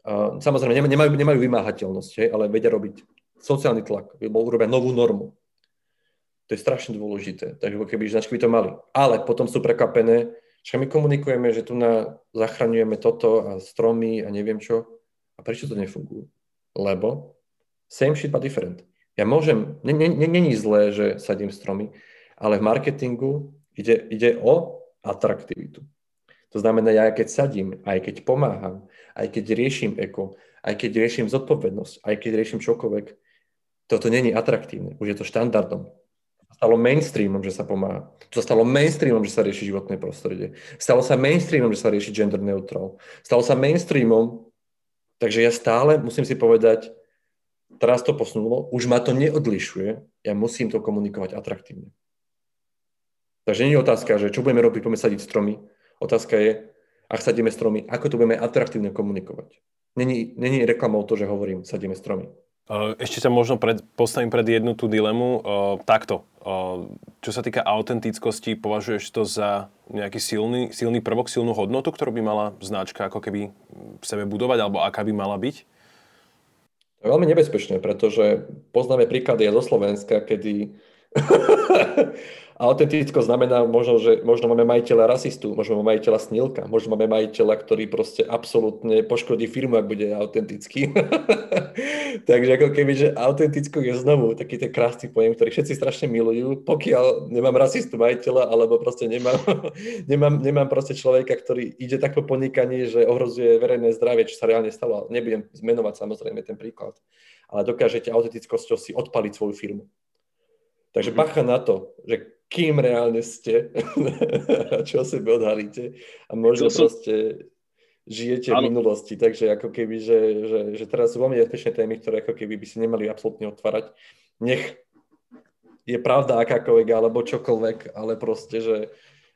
S2: A, samozrejme, nemajú, nemajú vymáhateľnosť, hej, ale vedia robiť sociálny tlak, lebo urobia novú normu. To je strašne dôležité, takže keby značky by to mali. Ale potom sú prekapené, že my komunikujeme, že tu na, zachraňujeme toto a stromy a neviem čo, a prečo to nefunguje? Lebo same shit but different. Ja môžem, není zlé, že sadím stromy, ale v marketingu ide, ide o atraktivitu. To znamená, ja keď sadím, aj keď pomáham, aj keď riešim eko, aj keď riešim zodpovednosť, aj keď riešim čokoľvek, toto není atraktívne. Už je to štandardom. Stalo mainstreamom, že sa pomáha. To stalo mainstreamom, že sa rieši životné prostredie. Stalo sa mainstreamom, že sa rieši gender neutral. Stalo sa mainstreamom, Takže ja stále musím si povedať, teraz to posunulo, už ma to neodlišuje, ja musím to komunikovať atraktívne. Takže nie je otázka, že čo budeme robiť, budeme sadiť stromy. Otázka je, ak sadíme stromy, ako to budeme atraktívne komunikovať. Není, není reklamou to, že hovorím, sadíme stromy.
S1: Ešte sa možno pred, postavím pred jednu tú dilemu. Takto, čo sa týka autentickosti, považuješ to za nejaký silný, silný prvok, silnú hodnotu, ktorú by mala značka ako keby v sebe budovať, alebo aká by mala byť?
S2: Veľmi nebezpečné, pretože poznáme príklady aj zo Slovenska, kedy autenticko znamená možno, že možno máme majiteľa rasistu, možno máme majiteľa snílka, možno máme majiteľa, ktorý proste absolútne poškodí firmu, ak bude autentický. Takže ako keby, že autenticko je znovu taký ten krásny pojem, ktorý všetci strašne milujú, pokiaľ nemám rasistu majiteľa, alebo proste nemám, nemám, nemám proste človeka, ktorý ide tak po podnikaní, že ohrozuje verejné zdravie, čo sa reálne stalo. Nebudem zmenovať samozrejme ten príklad. Ale dokážete autentickosťou si odpaliť svoju firmu. Takže mm-hmm. bacha na to, že kým reálne ste, čo o sebe odhalíte a možno to proste žijete ano. v minulosti. Takže ako keby, že, že, že teraz sú veľmi nebezpečné témy, ktoré ako keby by si nemali absolútne otvárať. Nech je pravda akákoľvek alebo čokoľvek, ale proste, že,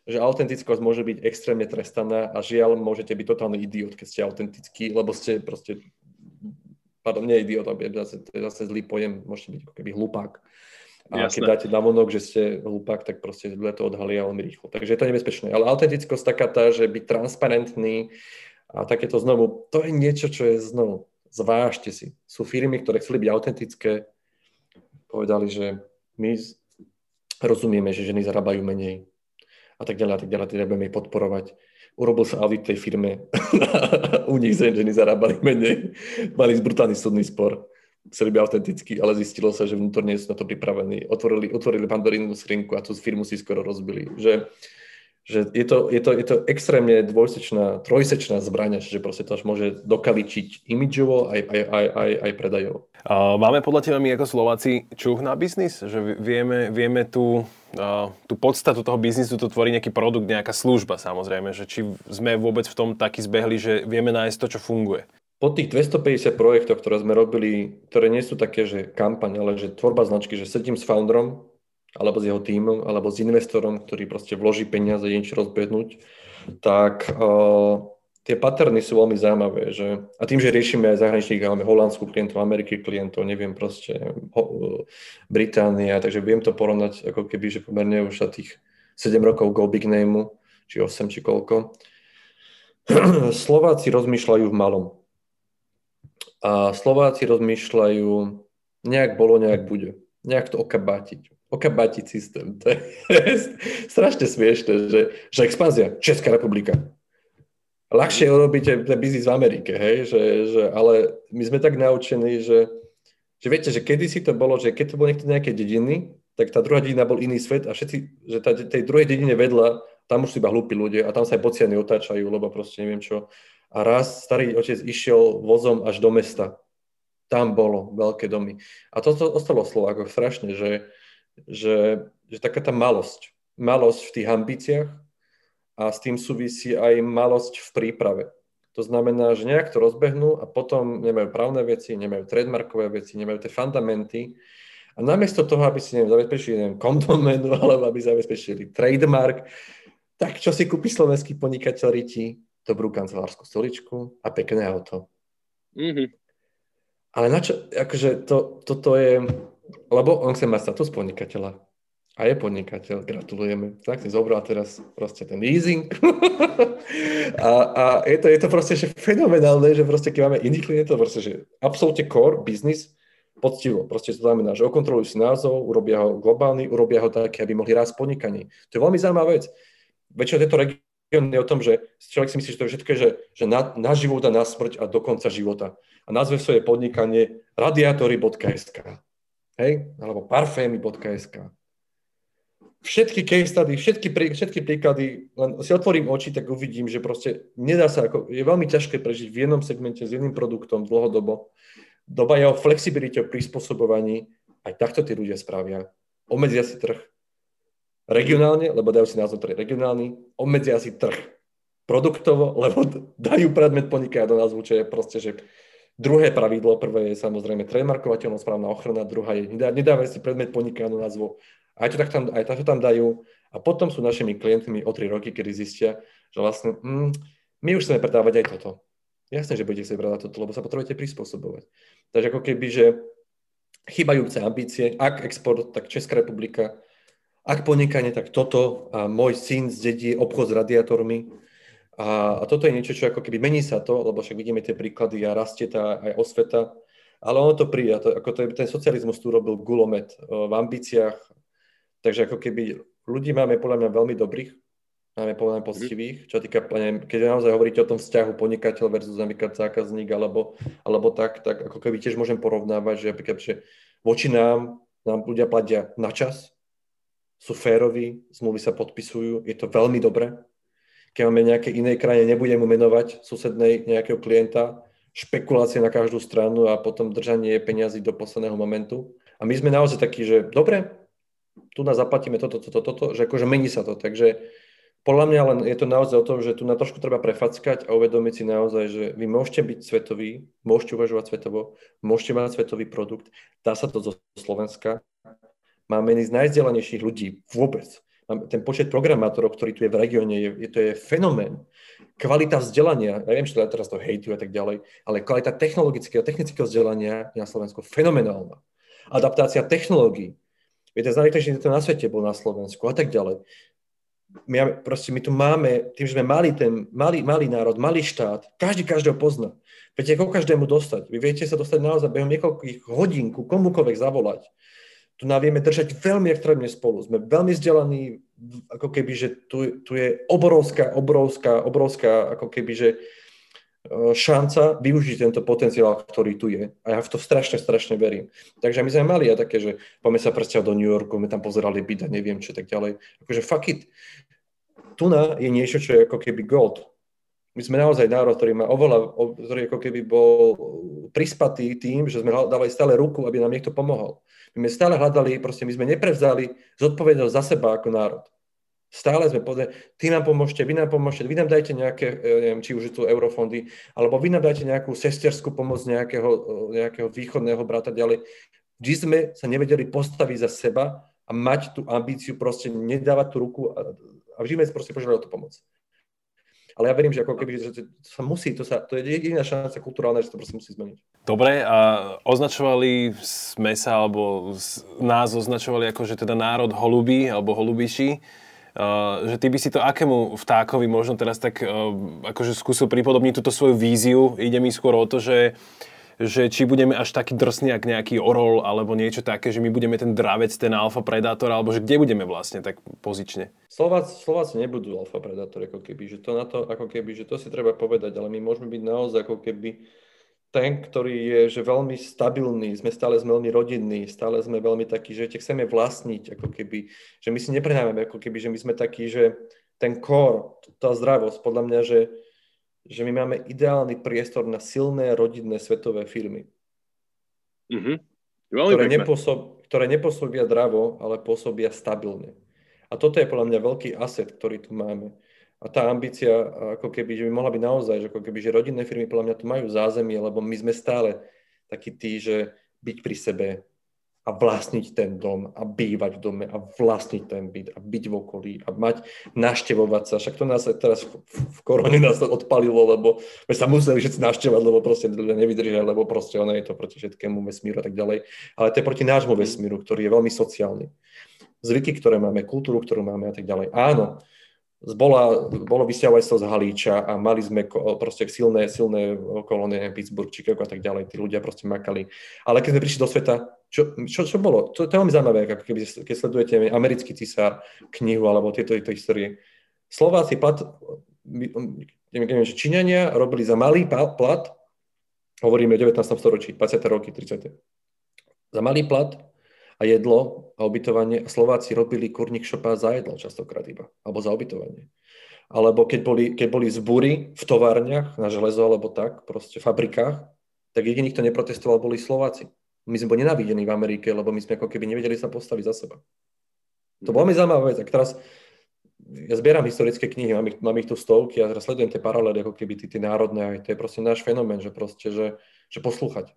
S2: že autentickosť môže byť extrémne trestaná a žiaľ, môžete byť totálny idiot, keď ste autentický, lebo ste proste, pardon, nie idiot, to je zase, zase zlý pojem, môžete byť ako keby hlupák. A Jasné. keď dáte vonok, že ste hlupák, tak proste ľudia to odhalia veľmi rýchlo. Takže je to nebezpečné. Ale autentickosť taká tá, že byť transparentný a takéto znovu, to je niečo, čo je znovu. Zvážte si. Sú firmy, ktoré chceli byť autentické, povedali, že my rozumieme, že ženy zarábajú menej a tak ďalej a tak ďalej, teda budeme ich podporovať. Urobil sa audit tej firme, u nich ženy zarábali menej, mali brutálny súdny spor chceli byť autentickí, ale zistilo sa, že vnútorne sú na to pripravení. Otvorili, otvorili pandorínu skrinku a tú firmu si skoro rozbili. Že, že je, to, je, to, je to extrémne dvojsečná, trojsečná zbraň, že proste to až môže dokaličiť imidžovo aj, aj, aj, aj, aj predajovo.
S1: Máme podľa teba my ako Slováci čuch na biznis? Že vieme, vieme tú, tú podstatu toho biznisu, to tvorí nejaký produkt, nejaká služba samozrejme, že či sme vôbec v tom taký zbehli, že vieme nájsť to, čo funguje
S2: po tých 250 projektoch, ktoré sme robili, ktoré nie sú také, že kampaň, ale že tvorba značky, že sedím s founderom, alebo s jeho týmom, alebo s investorom, ktorý proste vloží peniaze, niečo rozbehnúť, tak uh, tie paterny sú veľmi zaujímavé. Že, a tým, že riešime aj zahraničných, máme holandskú klientov, Ameriky klientov, neviem proste, ho, Británia, takže viem to porovnať ako keby, že pomerne už za tých 7 rokov Go Big Name, či 8, či koľko. Slováci rozmýšľajú v malom a Slováci rozmýšľajú, nejak bolo, nejak bude. Nejak to okabátiť. Okabátiť systém. To je strašne smiešne, že, že expanzia. Česká republika. Ľahšie urobíte ten biznis v Amerike, hej? Že, že, ale my sme tak naučení, že, že viete, že kedysi to bolo, že keď to bolo niekto nejaké dediny, tak tá druhá dedina bol iný svet a všetci, že tá, tej druhej dedine vedľa, tam už sú iba hlúpi ľudia a tam sa aj bociany otáčajú, lebo proste neviem čo. A raz starý otec išiel vozom až do mesta. Tam bolo veľké domy. A toto ostalo v Slovákoch strašne, že, že, že taká tá malosť. Malosť v tých ambíciách, a s tým súvisí aj malosť v príprave. To znamená, že nejak to rozbehnú a potom nemajú právne veci, nemajú trademarkové veci, nemajú tie fundamenty. A namiesto toho, aby si neviem, zabezpečili neviem, kondomenu alebo aby zabezpečili trademark, tak čo si kúpi slovenský podnikateľ riti? Dobrú kancelárskú stoličku a pekné auto. Mm-hmm. Ale na čo, akože to, toto je, lebo on chce mať status podnikateľa a je podnikateľ, gratulujeme. Tak si zobral teraz proste ten leasing. a, a je, to, je to proste že fenomenálne, že proste keď máme iných klientov, proste, že absolútne core business, poctivo. Proste to znamená, že okontrolujú si názov, urobia ho globálny, urobia ho tak, aby mohli rásť podnikaní. To je veľmi zaujímavá vec. Väčšinou tieto regióny je o tom, že človek si myslí, že to je všetko, že, že na, na život a na smrť a do konca života. A nazve svoje podnikanie radiatory.sk hej, alebo parfémy.sk všetky case study, všetky, prí, všetky príklady, len si otvorím oči, tak uvidím, že proste nedá sa, ako, je veľmi ťažké prežiť v jednom segmente s jedným produktom dlhodobo. Doba je o flexibilite, o prispôsobovaní, aj takto tí ľudia spravia. Obmedzia si trh regionálne, lebo dajú si názov, ktorý je regionálny, obmedzia si trh produktovo, lebo dajú predmet podnikania do názvu, čo je proste, že Druhé pravidlo, prvé je samozrejme trademarkovateľnosť, správna ochrana, druhá je nedávať si predmet podnikania do názvu aj to, tak tam, aj to tam dajú. A potom sú našimi klientmi o 3 roky, kedy zistia, že vlastne mm, my už chceme predávať aj toto. Jasné, že budete chcieť predávať toto, lebo sa potrebujete prispôsobovať. Takže ako keby, že chýbajúce ambície, ak export, tak Česká republika, ak podnikanie, tak toto a môj syn zdedí obchod s radiátormi. A, a toto je niečo, čo ako keby mení sa to, lebo však vidíme tie príklady a rastie tá aj osveta, ale ono to príde. To, ako to ten socializmus tu robil gulomet v ambíciách, Takže ako keby ľudí máme podľa mňa veľmi dobrých, máme podľa mňa poctivých, čo týka, keď naozaj hovoríte o tom vzťahu podnikateľ versus napríklad zákazník alebo, alebo tak, tak ako keby tiež môžem porovnávať, že napríklad, že voči nám, nám ľudia platia na čas, sú féroví, zmluvy sa podpisujú, je to veľmi dobré. Keď máme nejaké inej krajine, nebudem mu menovať susednej nejakého klienta, špekulácie na každú stranu a potom držanie peniazy do posledného momentu. A my sme naozaj takí, že dobre, tu nás zaplatíme toto, toto, toto, že akože mení sa to. Takže podľa mňa len je to naozaj o tom, že tu na trošku treba prefackať a uvedomiť si naozaj, že vy môžete byť svetoví, môžete uvažovať svetovo, môžete mať svetový produkt, dá sa to zo Slovenska. Máme jedných z najzdelanejších ľudí vôbec. Ten počet programátorov, ktorý tu je v regióne, je, to je fenomén. Kvalita vzdelania, ja viem, že teraz to hejtujú a tak ďalej, ale kvalita technologického, technického vzdelania je na Slovensku fenomenálna. Adaptácia technológií, Viete, najrychlejší to na svete bol na Slovensku a tak ďalej. My, proste my tu máme, tým, že sme mali ten malý, malý národ, malý štát, každý každého pozná. Viete, ako každému dostať. Vy viete sa dostať naozaj behom niekoľkých hodín ku komukoľvek zavolať. Tu nám vieme držať veľmi extrémne spolu. Sme veľmi vzdelaní, ako keby, že tu, tu je obrovská, obrovská, obrovská, ako keby, že E, šanca využiť tento potenciál, ktorý tu je. A ja v to strašne, strašne verím. Takže my sme mali aj také, že poďme sa presťahovať do New Yorku, my tam pozerali byt a neviem čo tak ďalej. Akože fuck it. Tuna je niečo, čo je ako keby gold. My sme naozaj národ, ktorý má oveľa, ktorý ako keby bol prispatý tým, že sme dávali stále ruku, aby nám niekto pomohol. My sme stále hľadali, proste my sme neprevzali zodpovednosť za seba ako národ. Stále sme povedali, ty nám pomôžte, vy nám pomôžete, vy nám dajte nejaké, e, neviem, či už tu eurofondy, alebo vy nám dajte nejakú sesterskú pomoc nejakého, e, nejakého východného brata ďalej. Vždy sme sa nevedeli postaviť za seba a mať tú ambíciu proste nedávať tú ruku a, a vždy sme proste požiadali o tú pomoc. Ale ja verím, že ako keby že to sa musí, to, sa, to je jediná šanca kulturálna, že to proste musí zmeniť.
S1: Dobre, a označovali sme sa, alebo nás označovali ako, že teda národ holubí, alebo holubiši. Uh, že ty by si to akému vtákovi možno teraz tak uh, akože skúsil pripodobniť túto svoju víziu. Ide mi skôr o to, že že či budeme až taký drsný, jak nejaký orol, alebo niečo také, že my budeme ten dravec, ten alfa predátor, alebo že kde budeme vlastne tak pozične?
S2: Slováci, Slováci nebudú alfa predátor, ako keby, že to na to, ako keby, že to si treba povedať, ale my môžeme byť naozaj ako keby ten, ktorý je že veľmi stabilný, sme stále sme veľmi rodinní, stále sme veľmi takí, že chceme vlastniť, ako keby, že my si neprehnávame, ako keby, že my sme takí, že ten core, tá zdravosť, podľa mňa, že že my máme ideálny priestor na silné rodinné svetové firmy.
S1: Mm-hmm.
S2: ktoré, nepôsob, ktoré nepôsobia dravo, ale pôsobia stabilne. A toto je podľa mňa veľký aset, ktorý tu máme. A tá ambícia, ako keby, že by mohla byť naozaj, že ako keby, že rodinné firmy podľa mňa tu majú zázemie, lebo my sme stále takí tí, že byť pri sebe, a vlastniť ten dom a bývať v dome a vlastniť ten byt a byť v okolí a mať, naštevovať sa. Však to nás teraz v, v korone nás to odpalilo, lebo my sa museli všetci naštevovať, lebo proste ľudia nevydržia, lebo proste ono je to proti všetkému vesmíru a tak ďalej. Ale to je proti nášmu vesmíru, ktorý je veľmi sociálny. Zvyky, ktoré máme, kultúru, ktorú máme a tak ďalej. Áno, bola, bolo vysťahovateľstvo z Halíča a mali sme proste silné, silné kolónie Pittsburgh, Chicago a tak ďalej. Tí ľudia proste makali. Ale keď sme prišli do sveta, čo, čo, čo bolo? To, to je veľmi zaujímavé, ako keby, keď sledujete americký cisár, knihu alebo tieto, tieto histórie. Slováci plat, neviem, že Číňania robili za malý plat, hovoríme o 19. storočí, 20. roky, 30. Za malý plat a jedlo a ubytovanie. A Slováci robili kurník šopa za jedlo častokrát iba, alebo za ubytovanie. Alebo keď boli, keď boli zbúry v továrniach na železo alebo tak, proste v fabrikách, tak jediný, kto neprotestoval, boli Slováci. My sme boli nenávidení v Amerike, lebo my sme ako keby nevedeli sa postaviť za seba. To bola mi zaujímavá vec. A teraz ja zbieram historické knihy, mám ich, mám ich tu stovky a teraz sledujem tie paralely, ako keby tie, národné, to je proste náš fenomén, že proste, že, že poslúchať.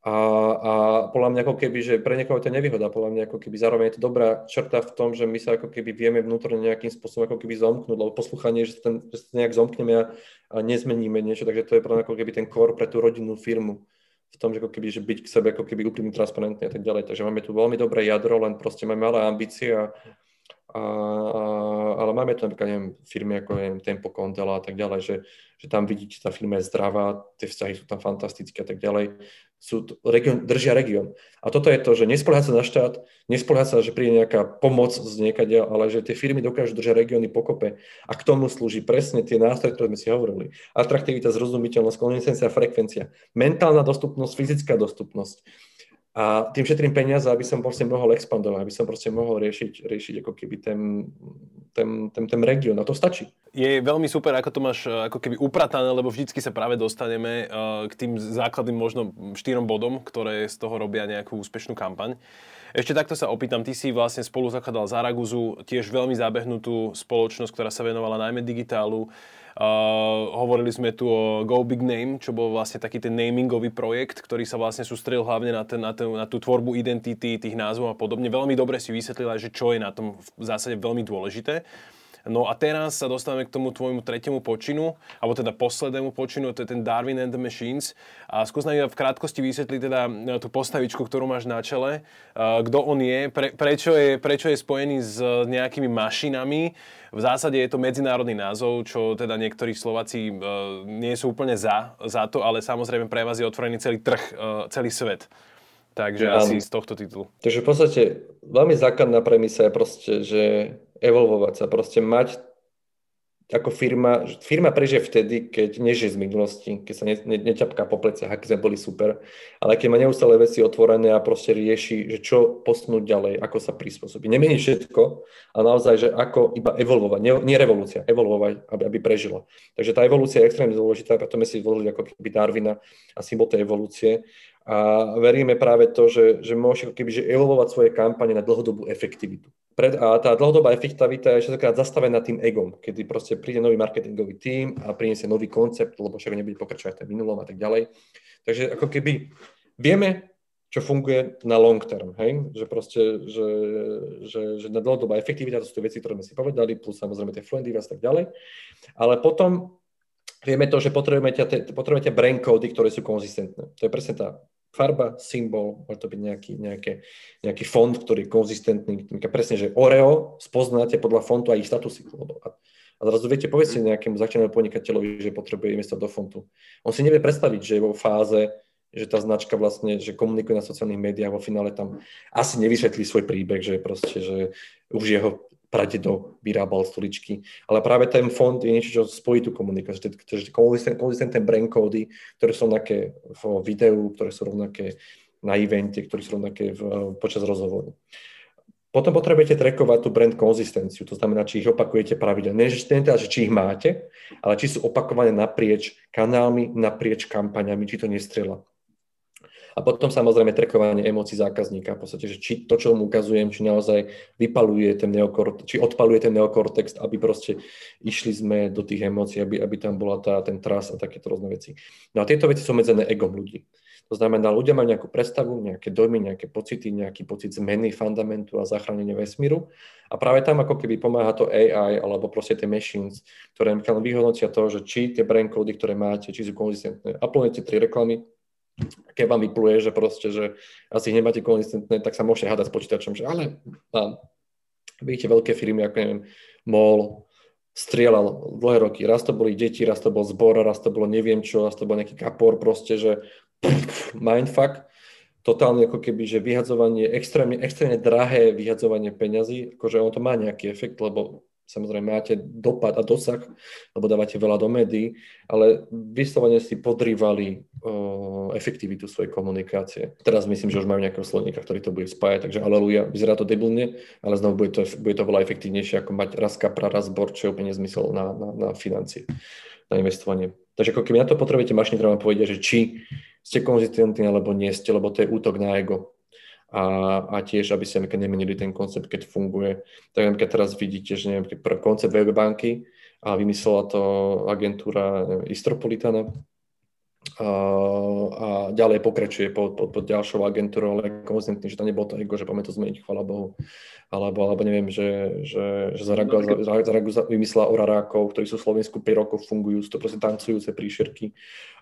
S2: A, a podľa mňa ako keby, že pre niekoho to je nevýhoda, podľa mňa ako keby zároveň je to dobrá črta v tom, že my sa ako keby vieme vnútorne nejakým spôsobom ako keby zomknúť, lebo poslúchanie, že ten, že sa nejak zomkneme a, a nezmeníme niečo, takže to je podľa mňa ako keby ten core pre tú rodinnú firmu v tom, že ako keby, že byť k sebe ako keby úprimne transparentný a tak ďalej. Takže máme tu veľmi dobré jadro, len proste máme malé ambície a, a, ale máme tu napríklad neviem, firmy ako neviem, Tempo Condela a tak ďalej, že, že tam vidíte, tá firma je zdravá, tie vzťahy sú tam fantastické a tak ďalej. Sú, region, držia región. A toto je to, že nespoliehať sa na štát, nespoliehať sa, že príde nejaká pomoc z niekadia, ale že tie firmy dokážu držať regióny pokope. A k tomu slúži presne tie nástroje, ktoré sme si hovorili. Atraktivita, zrozumiteľnosť, konzistencia, frekvencia, mentálna dostupnosť, fyzická dostupnosť a tým šetrím peniaze, aby som proste mohol expandovať, aby som proste mohol riešiť, riešiť ako keby ten, ten, ten, ten región. A to stačí.
S1: Je veľmi super, ako to máš ako keby upratané, lebo vždycky sa práve dostaneme eh, k tým základným možno štyrom bodom, ktoré z toho robia nejakú úspešnú kampaň. Ešte takto sa opýtam, ty si vlastne spolu zakladal Zaraguzu, tiež veľmi zabehnutú spoločnosť, ktorá sa venovala najmä digitálu. Uh, hovorili sme tu o Go Big Name, čo bol vlastne taký ten namingový projekt, ktorý sa vlastne sústrelil hlavne na, ten, na, ten, na tú tvorbu identity, tých názvov a podobne. Veľmi dobre si vysvetlila, že čo je na tom v zásade veľmi dôležité. No a teraz sa dostávame k tomu tvojmu tretiemu počinu, alebo teda poslednému počinu, to je ten Darwin and the Machines. A skús nám v krátkosti vysvetliť teda e, tú postavičku, ktorú máš na čele, e, kto on je, pre, prečo je, prečo je spojený s nejakými mašinami. V zásade je to medzinárodný názov, čo teda niektorí Slováci e, nie sú úplne za, za to, ale samozrejme pre vás je otvorený celý trh, celý svet. Takže ja, asi z tohto titulu.
S2: Takže v podstate veľmi základná premisa je proste, že evolvovať sa, proste mať ako firma, firma prežije vtedy, keď nežije z minulosti, keď sa ne, ne, neťapká po pleciach, aké sme boli super, ale keď má neustále veci otvorené a proste rieši, že čo posunúť ďalej, ako sa prispôsobiť. Nemení všetko, ale naozaj, že ako iba evolvovať, nie, nie revolúcia, evolvovať, aby, aby prežilo. Takže tá evolúcia je extrémne dôležitá, preto sme si zvolili ako keby Darwina a symbol tej evolúcie. A veríme práve to, že, že môže keby že evolvovať svoje kampane na dlhodobú efektivitu. Pred, a tá dlhodobá efektivita je častokrát zastavená tým egom, kedy proste príde nový marketingový tím a priniesie nový koncept, lebo však nebude pokračovať ten minulom a tak ďalej. Takže ako keby vieme, čo funguje na long term, hej? že proste, že, že, že na dlhodobá efektivita, to sú tie veci, ktoré sme si povedali, plus samozrejme tie fluent a tak ďalej, ale potom vieme to, že potrebujete, potrebujete brain cody, ktoré sú konzistentné. To je presne tá farba, symbol, môže to byť nejaký, nejaké, nejaký font, ktorý je konzistentný. Presne, že Oreo spoznáte podľa fontu a ich statusy. A, a zrazu viete, povedzte nejakému začínanému podnikateľovi, že potrebuje investovať do fontu. On si nevie predstaviť, že je vo fáze že tá značka vlastne, že komunikuje na sociálnych médiách, vo finále tam asi nevysvetlí svoj príbeh, že proste, že už jeho pradedo vyrábal stoličky. Ale práve ten fond je niečo, čo spojí tú komunikáciu. Takže konzistentné brand kódy, ktoré sú rovnaké v videu, ktoré sú rovnaké na evente, ktoré sú rovnaké v, počas rozhovoru. Potom potrebujete trekovať tú brand konzistenciu, to znamená, či ich opakujete pravidelne. Nie, teda, či ich máte, ale či sú opakované naprieč kanálmi, naprieč kampaňami, či to nestrela. A potom samozrejme trekovanie emócií zákazníka, v podstate, že či to, čo mu ukazujem, či naozaj vypaluje ten neokortex, či odpaluje ten neokortex, aby proste išli sme do tých emócií, aby, aby tam bola tá, ten tras a takéto rôzne veci. No a tieto veci sú medzené egom ľudí. To znamená, ľudia majú nejakú predstavu, nejaké dojmy, nejaké pocity, nejaký pocit zmeny fundamentu a zachránenia vesmíru. A práve tam ako keby pomáha to AI alebo proste tie machines, ktoré vyhodnotia to, že či tie brand ktoré máte, či sú konzistentné. Uploadnete tri reklamy, keď vám vypluje, že proste, že asi nemáte konzistentné, tak sa môžete hádať s počítačom, že ale a vidíte veľké firmy, ako neviem, MOL, strieľal dlhé roky. Raz to boli deti, raz to bol zbor, raz to bolo neviem čo, raz to bol nejaký kapor, proste, že mindfuck. Totálne ako keby, že vyhadzovanie, extrémne, extrémne drahé vyhadzovanie peňazí, akože ono to má nejaký efekt, lebo samozrejme máte dopad a dosah, lebo dávate veľa do médií, ale vyslovene si podrývali efektivitu svojej komunikácie. Teraz myslím, že už majú nejakého slovníka, ktorý to bude spájať, takže aleluja, vyzerá to debilne, ale znovu bude to, bude to veľa efektívnejšie, ako mať raz kapra, raz bor, čo je úplne zmysel na, na, na financie, na investovanie. Takže ako keby na to potrebujete mašiny, vám povedia, že či ste konzistentní alebo nie ste, lebo to je útok na ego a, a tiež, aby ste nemenili ten koncept, keď funguje. Tak keď teraz vidíte, že neviem, koncept webbanky a vymyslela to agentúra neviem, Istropolitana, a, a ďalej pokračuje pod, pod, pod ďalšou agentúrou, ale konzistentný, že to nebolo to ego, že poďme to zmeniť, chvala Bohu. Alebo, alebo neviem, že, že, že Zaragu, Zaragu vymyslela orarákov, ktorí sú v Slovensku 5 rokov fungujú, sú to proste tancujúce príšerky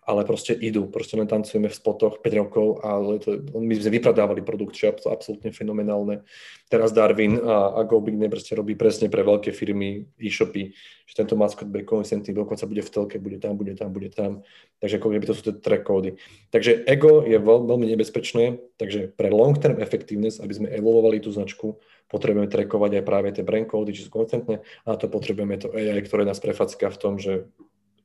S2: ale proste idú, proste len tancujeme v spotoch 5 rokov, to, my sme vypradávali produkt, čo je absolútne fenomenálne. Teraz Darwin a, a Go Big proste robí presne pre veľké firmy e-shopy, že tento maskot bude konzistentný, dokonca bude v telke, bude tam, bude tam, bude tam. Takže ako keby to sú tie track kódy. Takže ego je veľ, veľmi nebezpečné, takže pre long term effectiveness, aby sme evolovali tú značku, potrebujeme trackovať aj práve tie brand kódy, či sú konzistentné, a to potrebujeme to AI, ktoré nás prefacká v tom, že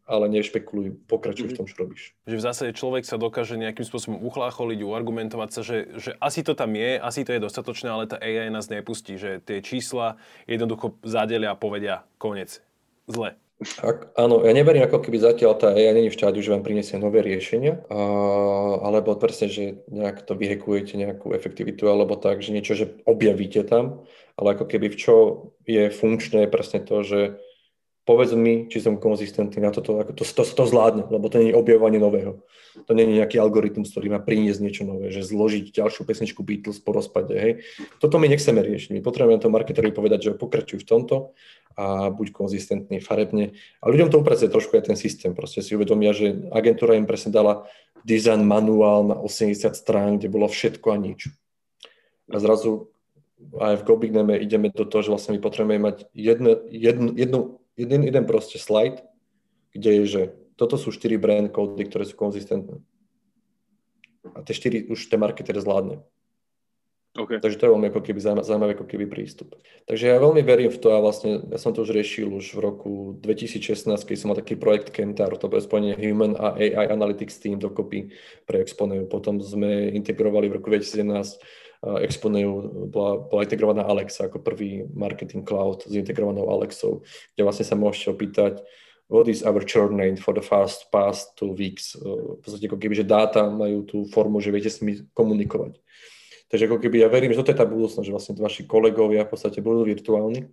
S2: ale nešpekuluj, pokračuj v mhm. tom, čo robíš.
S1: Že v zásade človek sa dokáže nejakým spôsobom uchlácholiť, uargumentovať sa, že, že asi to tam je, asi to je dostatočné, ale tá AI nás nepustí, že tie čísla jednoducho zadelia a povedia koniec. Zle.
S2: Ak, áno, ja neverím, ako keby zatiaľ tá AI není v štádiu, že vám prinesie nové riešenia, a, alebo presne, že nejak to vyhekujete nejakú efektivitu, alebo tak, že niečo, že objavíte tam, ale ako keby v čo je funkčné presne to, že povedz mi, či som konzistentný na toto, ako to, to, to zvládne, lebo to nie je objavovanie nového. To nie je nejaký algoritmus, ktorý má priniesť niečo nové, že zložiť ďalšiu pesničku Beatles po rozpade. Hej. Toto my nechceme riešiť. My potrebujeme to marketerovi povedať, že pokračuj v tomto a buď konzistentný farebne. A ľuďom to upracuje trošku aj ten systém. Proste si uvedomia, že agentúra im presne dala design manuál na 80 strán, kde bolo všetko a nič. A zrazu aj v Gobigneme ideme do toho, že vlastne my potrebujeme mať jedno, jedno, jednu jeden, jeden proste slide, kde je, že toto sú štyri brand kódy, ktoré sú konzistentné. A tie štyri už ten marketer zvládne. Okay. Takže to je veľmi ako keby zaujímavý ako keby prístup. Takže ja veľmi verím v to a vlastne ja som to už riešil už v roku 2016, keď som mal taký projekt Kentar, to bolo spojenie Human a AI Analytics Team dokopy pre Exponeu. Potom sme integrovali v roku 2017 Exponeu bola, bola integrovaná Alexa ako prvý marketing cloud s integrovanou Alexou, kde vlastne sa môžete opýtať, what is our churn rate for the fast past two weeks. V podstate ako keby, že dáta majú tú formu, že viete s nimi komunikovať. Takže ako keby ja verím, že toto je tá budúcnosť, že vlastne vaši kolegovia v podstate budú virtuálni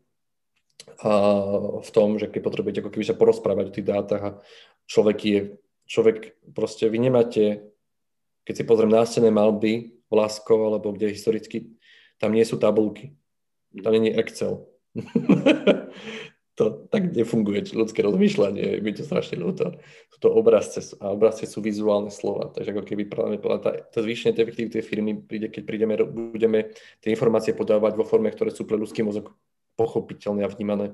S2: a v tom, že keď potrebujete ako keby sa porozprávať o tých dátach a človek je, človek proste, vy nemáte, keď si pozriem nástené malby, Vlasko, alebo kde historicky, tam nie sú tabulky. Tam je Excel. to tak nefunguje ľudské rozmýšľanie, mi to strašne ľúto. Sú to obrazce a obrazce sú vizuálne slova, takže ako keby práve tá, to zvýšenie tej efektivity firmy príde, keď prídeme, budeme tie informácie podávať vo forme, ktoré sú pre ľudský mozog pochopiteľné a vnímané.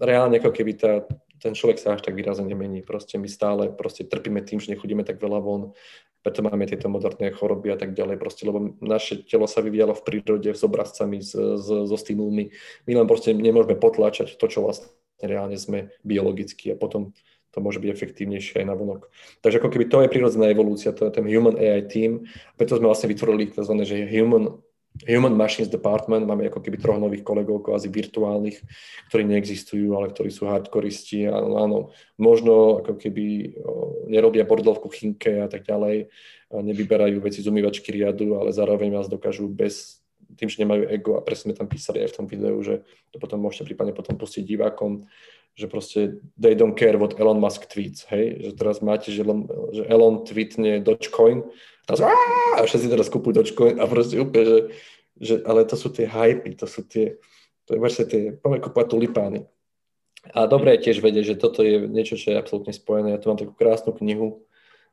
S2: Reálne ako keby tá, ten človek sa až tak výrazne nemení. Proste my stále proste trpíme tým, že nechodíme tak veľa von preto máme tieto moderné choroby a tak ďalej, proste, lebo naše telo sa vyvíjalo v prírode s obrazcami, s, s, so stimulmi. My len proste nemôžeme potláčať to, čo vlastne reálne sme biologicky a potom to môže byť efektívnejšie aj na vonok. Takže ako keby to je prirodzená evolúcia, to je ten Human AI Team, preto sme vlastne vytvorili tzv. že Human Human Machines Department, máme ako keby troch nových kolegov, kvázi virtuálnych, ktorí neexistujú, ale ktorí sú hardkoristi. Áno, áno, možno ako keby nerobia bordel v kuchynke a tak ďalej, a nevyberajú veci z umývačky riadu, ale zároveň vás dokážu bez tým, že nemajú ego a presne sme tam písali aj v tom videu, že to potom môžete prípadne potom pustiť divákom, že proste they don't care what Elon Musk tweets, hej, že teraz máte, že Elon, že Elon tweetne Dogecoin a všetci teraz kúpujú Dogecoin a proste úplne, že, že, ale to sú tie hypy, to sú tie, to je vlastne tie, poďme kúpovať tulipány. A dobre je tiež vedieť, že toto je niečo, čo je absolútne spojené. Ja tu mám takú krásnu knihu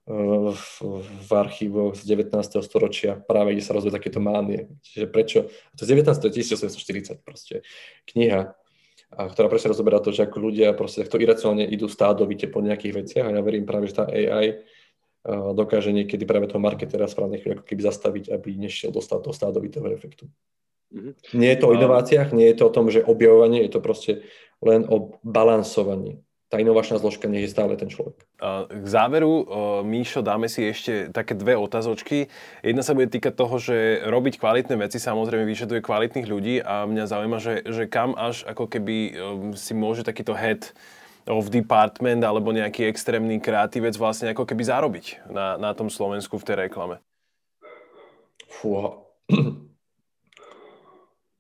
S2: uh, v, v archívoch z 19. storočia, práve kde sa rozvíja takéto mánie. Čiže prečo? To z 19. 1840 proste. Kniha, a ktorá presne rozoberá to, že ako ľudia proste takto iracionálne idú stádovite po nejakých veciach a ja verím práve, že tá AI dokáže niekedy práve toho marketera správne chvíľu ako keby zastaviť, aby nešiel do, do stádovitého efektu. Mm-hmm. Nie je to o inováciách, nie je to o tom, že objavovanie, je to proste len o balansovaní. Tá inovačná zložka nie je stále ten človek.
S1: K záveru, Míšo, dáme si ešte také dve otázočky. Jedna sa bude týkať toho, že robiť kvalitné veci samozrejme vyžaduje kvalitných ľudí a mňa zaujíma, že, že kam až ako keby si môže takýto head of department alebo nejaký extrémny kreatívec vlastne ako keby zarobiť na, na tom Slovensku v tej reklame?
S2: Fú,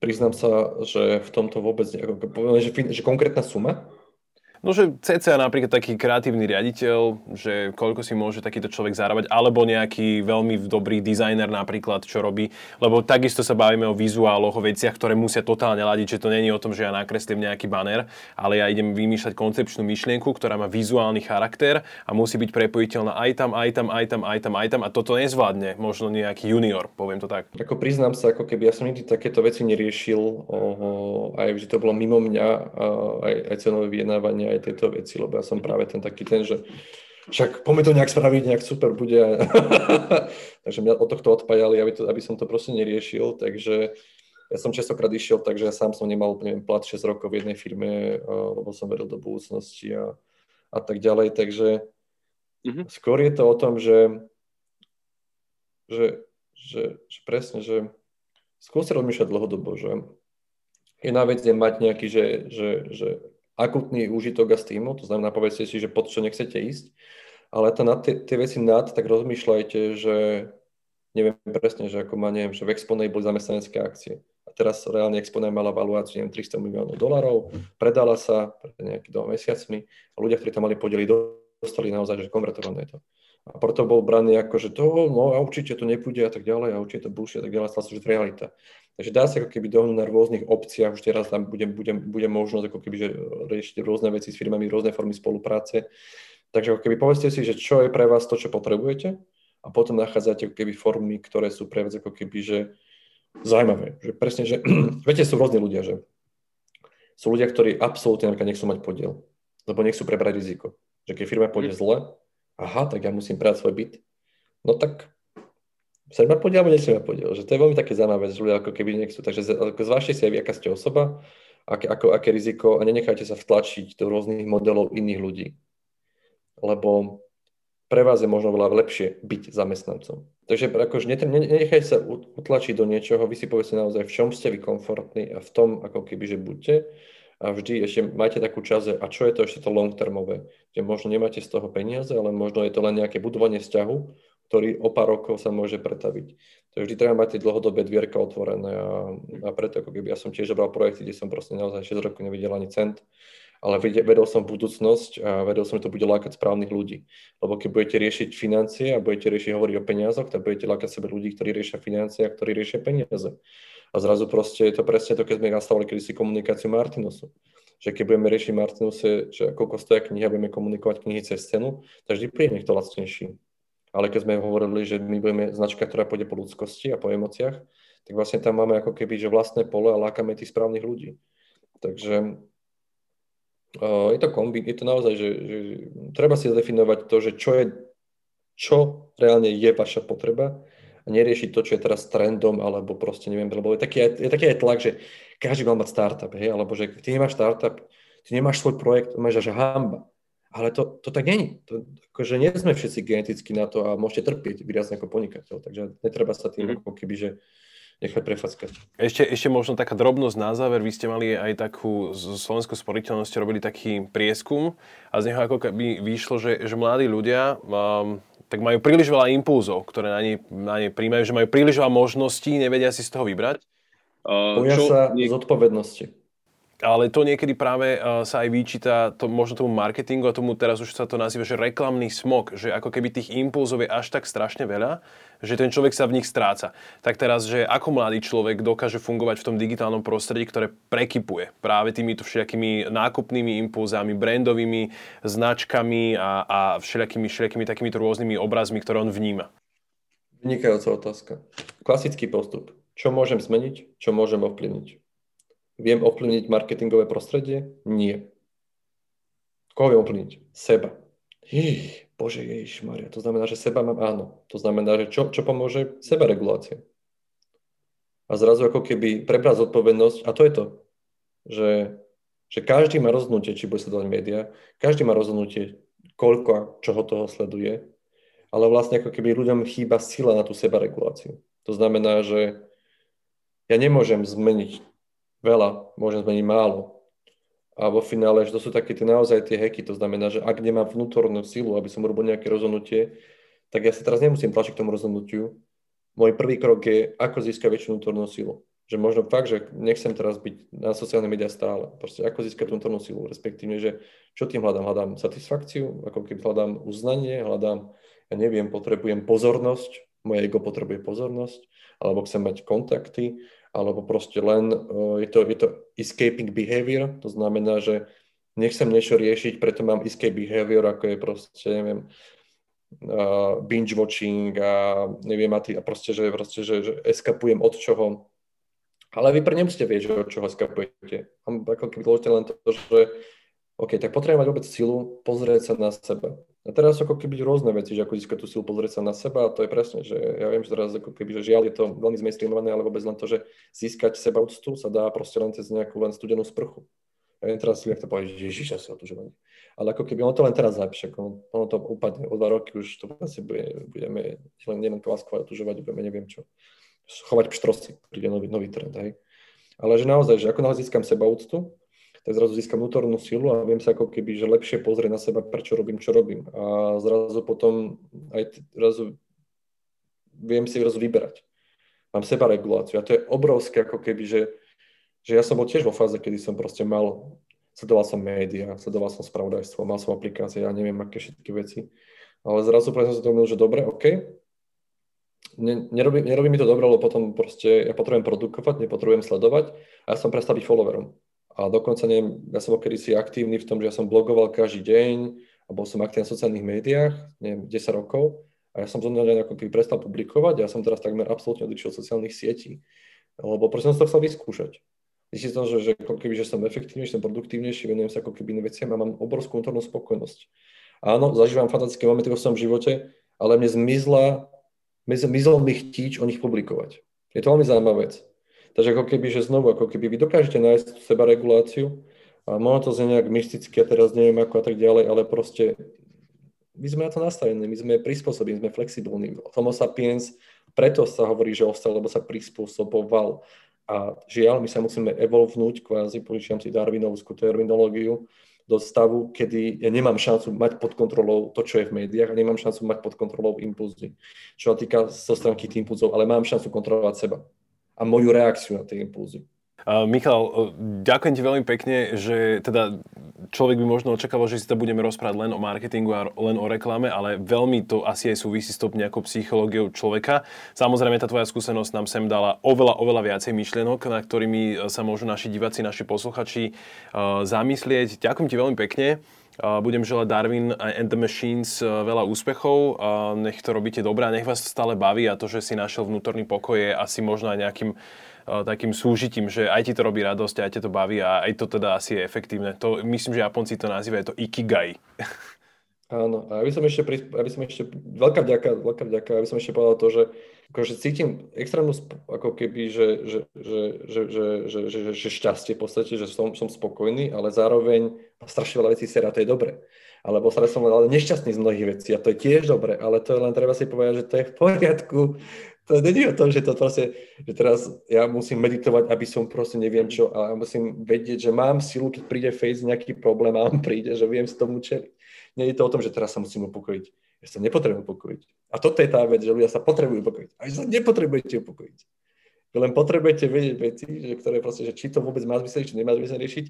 S2: priznám sa, že v tomto vôbec, poviem, že, že konkrétna suma,
S1: No, že CCA napríklad taký kreatívny riaditeľ, že koľko si môže takýto človek zarábať, alebo nejaký veľmi dobrý dizajner napríklad, čo robí, lebo takisto sa bavíme o vizuáloch, o veciach, ktoré musia totálne ladiť, že to není o tom, že ja nakreslím nejaký banner, ale ja idem vymýšľať koncepčnú myšlienku, ktorá má vizuálny charakter a musí byť prepojiteľná aj tam, aj tam, aj tam, aj tam, aj tam a toto nezvládne možno nejaký junior, poviem to tak.
S2: Ako priznám sa, ako keby ja som nikdy takéto veci neriešil, o, aj že to bolo mimo mňa, aj, aj cenové aj tieto veci, lebo ja som práve ten taký ten, že však poďme to nejak spraviť, nejak super bude. takže mňa od tohto odpájali, aby, to, aby som to proste neriešil, takže ja som častokrát išiel, takže ja sám som nemal neviem, plat 6 rokov v jednej firme, lebo som veril do budúcnosti a, a tak ďalej, takže mm-hmm. skôr je to o tom, že, že, že, že presne, že sa rozmýšľať dlhodobo, že jedna vec je mať nejaký, že, že, že akutný úžitok a stimul, to znamená, povedzte si, že pod čo nechcete ísť, ale to nad, tie, tie veci nad, tak rozmýšľajte, že neviem presne, že ako má, neviem, že v Exponej boli zamestnanecké akcie. A teraz reálne Exponej mala valuáciu, neviem, 300 miliónov dolarov, predala sa pred nejakými dvoma mesiacmi a ľudia, ktorí tam mali podeli, dostali naozaj, že konvertované to. A preto bol braný ako, že to, no a určite to nepôjde a tak ďalej, a určite to bullshit a tak ďalej, stalo sa, je realita. Takže dá sa ako keby dohnúť na rôznych opciách, už teraz tam bude, bude, bude možnosť ako keby, že riešiť rôzne veci s firmami, rôzne formy spolupráce. Takže ako keby povedzte si, že čo je pre vás to, čo potrebujete a potom nachádzate ako keby formy, ktoré sú pre vás ako keby, že zaujímavé. Že presne, že viete, sú rôzni ľudia, že sú ľudia, ktorí absolútne nechcú mať podiel, lebo nechcú prebrať riziko. Že keď firma pôjde mm. zle, aha, tak ja musím predať svoj byt. No tak sa iba podiel, alebo nechcem podiel. Že to je veľmi také zaujímavé, že ľudia ako keby nechcú. Takže zvážte si aj, aká ste osoba, aké, ako, aké riziko a nenechajte sa vtlačiť do rôznych modelov iných ľudí. Lebo pre vás je možno veľa lepšie byť zamestnancom. Takže akože nenechajte sa utlačiť do niečoho, vy si povedzte naozaj, v čom ste vy komfortní a v tom, ako keby, že buďte. A vždy ešte máte takú časť, a čo je to ešte to long-termové, kde možno nemáte z toho peniaze, ale možno je to len nejaké budovanie vzťahu, ktorý o pár rokov sa môže pretaviť. Takže vždy treba mať tie dlhodobé dvierka otvorené a, a preto ako keby ja som tiež dobral projekty, kde som proste naozaj 6 rokov nevidel ani cent, ale vedel som budúcnosť a vedel som, že to bude lákať správnych ľudí. Lebo keď budete riešiť financie a budete riešiť hovoriť o peniazoch, tak budete lákať sebe ľudí, ktorí riešia financie a ktorí riešia peniaze. A zrazu proste je to presne to, keď sme nastavili kedysi komunikáciu Martinusu že keď budeme riešiť Martinuse, že koľko stoja knihy a budeme komunikovať knihy cez cenu, tak vždy príde niekto lacnejší ale keď sme hovorili, že my budeme značka, ktorá pôjde po ľudskosti a po emóciách, tak vlastne tam máme ako keby že vlastné pole a lákame tých správnych ľudí. Takže uh, je to kombi, je to naozaj, že, že treba si zadefinovať to, že čo je čo reálne je vaša potreba a neriešiť to, čo je teraz trendom, alebo proste neviem, lebo je taký, je taký aj tlak, že každý mal mať startup, hej, alebo že ty nemáš startup, ty nemáš svoj projekt, máš až hamba. Ale to, to tak není. To, akože nie sme všetci geneticky na to a môžete trpieť výrazne ako podnikateľ. Takže netreba sa tým mm-hmm. ako keby, že nechať prefackať.
S1: Ešte, ešte možno taká drobnosť na záver. Vy ste mali aj takú, z Slovenskou sporiteľnosťou robili taký prieskum a z neho ako keby vyšlo, že, že mladí ľudia um, tak majú príliš veľa impulzov, ktoré na ne, na ne príjmajú, že majú príliš veľa možností, nevedia si z toho vybrať.
S2: Uh, Boja sa nie... zodpovednosti.
S1: Ale to niekedy práve uh, sa aj vyčíta to, možno tomu marketingu a tomu teraz už sa to nazýva, že reklamný smog, že ako keby tých impulzov je až tak strašne veľa, že ten človek sa v nich stráca. Tak teraz, že ako mladý človek dokáže fungovať v tom digitálnom prostredí, ktoré prekypuje práve týmito všelijakými nákupnými impulzami, brandovými značkami a, a všelijakými, všelijakými takýmito rôznymi obrazmi, ktoré on vníma.
S2: Vynikajúca otázka. Klasický postup. Čo môžem zmeniť, čo môžem ovplyvniť? Viem ovplyvniť marketingové prostredie? Nie. Koho viem ovplyvniť? Seba. Hí, Bože Ježiš Maria, to znamená, že seba mám áno. To znamená, že čo, čo pomôže? Seba regulácia. A zrazu ako keby prebrať zodpovednosť, a to je to, že, že každý má rozhodnutie, či bude sledovať médiá, každý má rozhodnutie, koľko a čoho toho sleduje, ale vlastne ako keby ľuďom chýba sila na tú sebareguláciu. To znamená, že ja nemôžem zmeniť veľa, môžem zmeniť málo. A vo finále, že to sú také tie naozaj tie heky, to znamená, že ak nemám vnútornú silu, aby som urobil nejaké rozhodnutie, tak ja sa teraz nemusím tlačiť k tomu rozhodnutiu. Môj prvý krok je, ako získať väčšiu vnútornú silu. Že možno fakt, že nechcem teraz byť na sociálne médiá stále. Proste ako získať vnútornú silu, respektívne, že čo tým hľadám? Hľadám satisfakciu, ako keď hľadám uznanie, hľadám, ja neviem, potrebujem pozornosť, moje ego potrebuje pozornosť, alebo chcem mať kontakty, alebo proste len uh, je, to, je to escaping behavior, to znamená, že nechcem niečo riešiť, preto mám escape behavior, ako je proste, neviem, uh, binge watching a neviem, a, tý, a proste, že, proste že, že eskapujem od čoho. Ale vy pre nemusíte vedieť, od čoho eskapujete. Mám ako keby dôležité len to, že OK, tak potrebujem mať vôbec silu pozrieť sa na seba. A teraz ako keby rôzne veci, že ako získať tú silu pozrieť sa na seba a to je presne, že ja viem, že teraz ako keby, že žiaľ je to veľmi zmainstreamované, ale vôbec len to, že získať seba úctu sa dá proste len cez nejakú len studenú sprchu. Ja viem teraz, jak to povedať, že Ježiš, asi otužovanie. Ale ako keby ono to len teraz zapíše, ono, ono to upadne o dva roky, už to asi bude, budeme len nielen kváskovať, otužovať, budeme neviem čo. Chovať pštrosy, príde nový, nový trend, hej. Ale že naozaj, že ako naozaj získam seba úctu, tak zrazu získam vnútornú silu a viem sa ako keby, že lepšie pozrieť na seba, prečo robím, čo robím. A zrazu potom aj zrazu viem si zrazu vyberať. Mám seba reguláciu a to je obrovské ako keby, že, že ja som bol tiež vo fáze, kedy som proste mal, sledoval som médiá, sledoval som spravodajstvo, mal som aplikácie, ja neviem, aké všetky veci. Ale zrazu som si to že dobre, OK, nerobí, nerobí mi to dobre, lebo potom proste ja potrebujem produkovať, nepotrebujem sledovať a ja som prestal byť followerom. A dokonca, neviem, ja som bol kedysi aktívny v tom, že ja som blogoval každý deň a bol som aktívny na sociálnych médiách, neviem, 10 rokov. A ja som zo mňa ako keby prestal publikovať a ja som teraz takmer absolútne odišiel od sociálnych sietí. Lebo proste som to chcel vyskúšať. Zistím to, že, že, keby, že som efektívnejší, som produktívnejší, venujem sa ako keby iným veciam a mám obrovskú vnútornú spokojnosť. Áno, zažívam fantastické momenty vo svojom živote, ale mne zmizla, zmizol mi chtíč o nich publikovať. Je to veľmi zaujímavá vec. Takže ako keby, že znovu, ako keby vy dokážete nájsť seba reguláciu, a možno to znie nejak mysticky a teraz neviem ako a tak ďalej, ale proste my sme na to nastavení, my sme prispôsobení, sme flexibilní. Homo sapiens, preto sa hovorí, že ostal, lebo sa prispôsoboval. A žiaľ, my sa musíme evolvnúť, kvázi, požičiam si darwinovskú terminológiu, do stavu, kedy ja nemám šancu mať pod kontrolou to, čo je v médiách a nemám šancu mať pod kontrolou impulzy. Čo sa týka zo stránky tých impulzov, ale mám šancu kontrolovať seba a moju reakciu na tie impulzy.
S1: Michal, uh, ďakujem ti veľmi pekne, že teda človek by možno očakával, že si to budeme rozprávať len o marketingu a len o reklame, ale veľmi to asi aj súvisí s tou nejakou psychológiou človeka. Samozrejme, tá tvoja skúsenosť nám sem dala oveľa, oveľa viacej myšlienok, na ktorými sa môžu naši diváci, naši posluchači uh, zamyslieť. Ďakujem ti veľmi pekne. Budem želať Darwin and the Machines veľa úspechov. Nech to robíte dobré a nech vás stále baví a to, že si našiel vnútorný pokoj je asi možno aj nejakým takým súžitím, že aj ti to robí radosť, aj ti to baví a aj to teda asi je efektívne. To, myslím, že Japonci to nazývajú to ikigai.
S2: Áno, a aby som ešte, aby som ešte veľká vďaka, veľká vďaka, aby som ešte povedal to, že akože cítim extrémnu, ako keby, že, že, že, že, že, že, že, že šťastie v podstate, že som, som spokojný, ale zároveň strašne veľa vecí sa a to je dobre. Alebo sa som ale nešťastný z mnohých vecí a to je tiež dobre, ale to je len treba si povedať, že to je v poriadku. To není o tom, že to proste, že teraz ja musím meditovať, aby som proste neviem čo, ale musím vedieť, že mám silu, keď príde face nejaký problém a on príde, že viem s tomu čeliť nie je to o tom, že teraz sa musím upokojiť. Ja sa nepotrebujem upokojiť. A toto je tá vec, že ľudia sa potrebujú upokojiť. A že sa nepotrebujete upokojiť. Vy len potrebujete vedieť veci, že, ktoré proste, že či to vôbec má zmysel, či nemá zmysel riešiť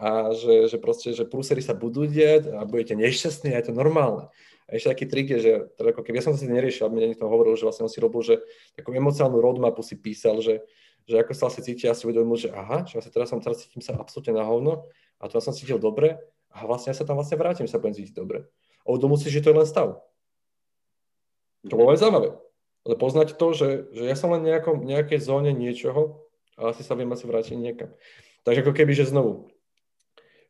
S2: a že, že proste, že prúsery sa budú diať a budete nešťastní a je to normálne. A ešte taký trik je, že teda ako keby ja som si neriešil, aby mi niekto hovoril, že vlastne on si robil, že takú emocionálnu roadmapu si písal, že, že ako sa asi cíti, ja si uvedomil, že aha, že vlastne teraz som teraz cítim sa absolútne na hovno a to ja som cítil dobre a vlastne ja sa tam vlastne vrátim, sa budem cítiť dobre. A uvedomuť si, že to je len stav. To bolo aj zaujímavé. Ale poznať to, že, že ja som len nejakom, nejakej zóne niečoho a asi sa viem asi vrátiť niekam. Takže ako keby, že znovu,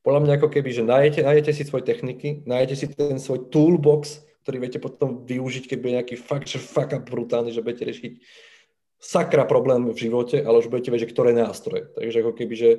S2: podľa mňa ako keby, že nájdete, nájdete si svoje techniky, nájdete si ten svoj toolbox, ktorý viete potom využiť, keď bude nejaký fakt, že up brutálny, že budete riešiť sakra problém v živote, ale už budete vedieť, že ktoré nástroje. Takže ako keby, že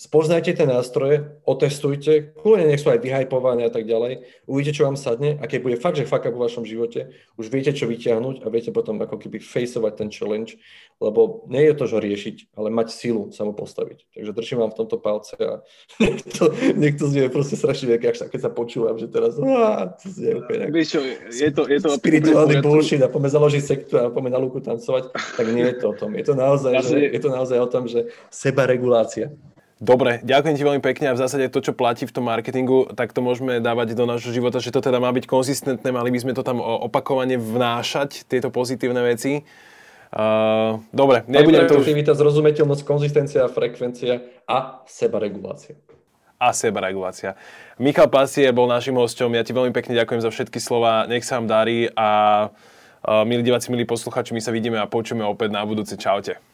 S2: spoznajte tie nástroje, otestujte, kľudne nech sú aj vyhypované a tak ďalej, uvidíte, čo vám sadne a keď bude fakt, že up vo vašom živote, už viete, čo vyťahnuť a viete potom ako keby faceovať ten challenge, lebo nie je to, že riešiť, ale mať silu sa mu postaviť. Takže držím vám v tomto palce a niekto, niekto znie proste strašne veľké, až keď sa počúvam, že teraz á, to znie úplne
S1: Víš čo, je to, je to
S2: spirituálny bullshit a poďme založiť sektu a poďme na lúku tancovať, tak nie je to o tom. Je to naozaj, že, je to naozaj o tom, že seba regulácia.
S1: Dobre, ďakujem ti veľmi pekne a v zásade to, čo platí v tom marketingu, tak to môžeme dávať do nášho života, že to teda má byť konzistentné, mali by sme to tam opakovane vnášať, tieto pozitívne veci. Uh, dobre,
S2: nebudem to už... zrozumiteľnosť, konzistencia, frekvencia a sebaregulácia.
S1: A sebaregulácia. Michal Pasier bol našim hosťom, ja ti veľmi pekne ďakujem za všetky slova, nech sa vám darí a uh, milí diváci, milí posluchači, my sa vidíme a počujeme opäť na budúce. Čaute.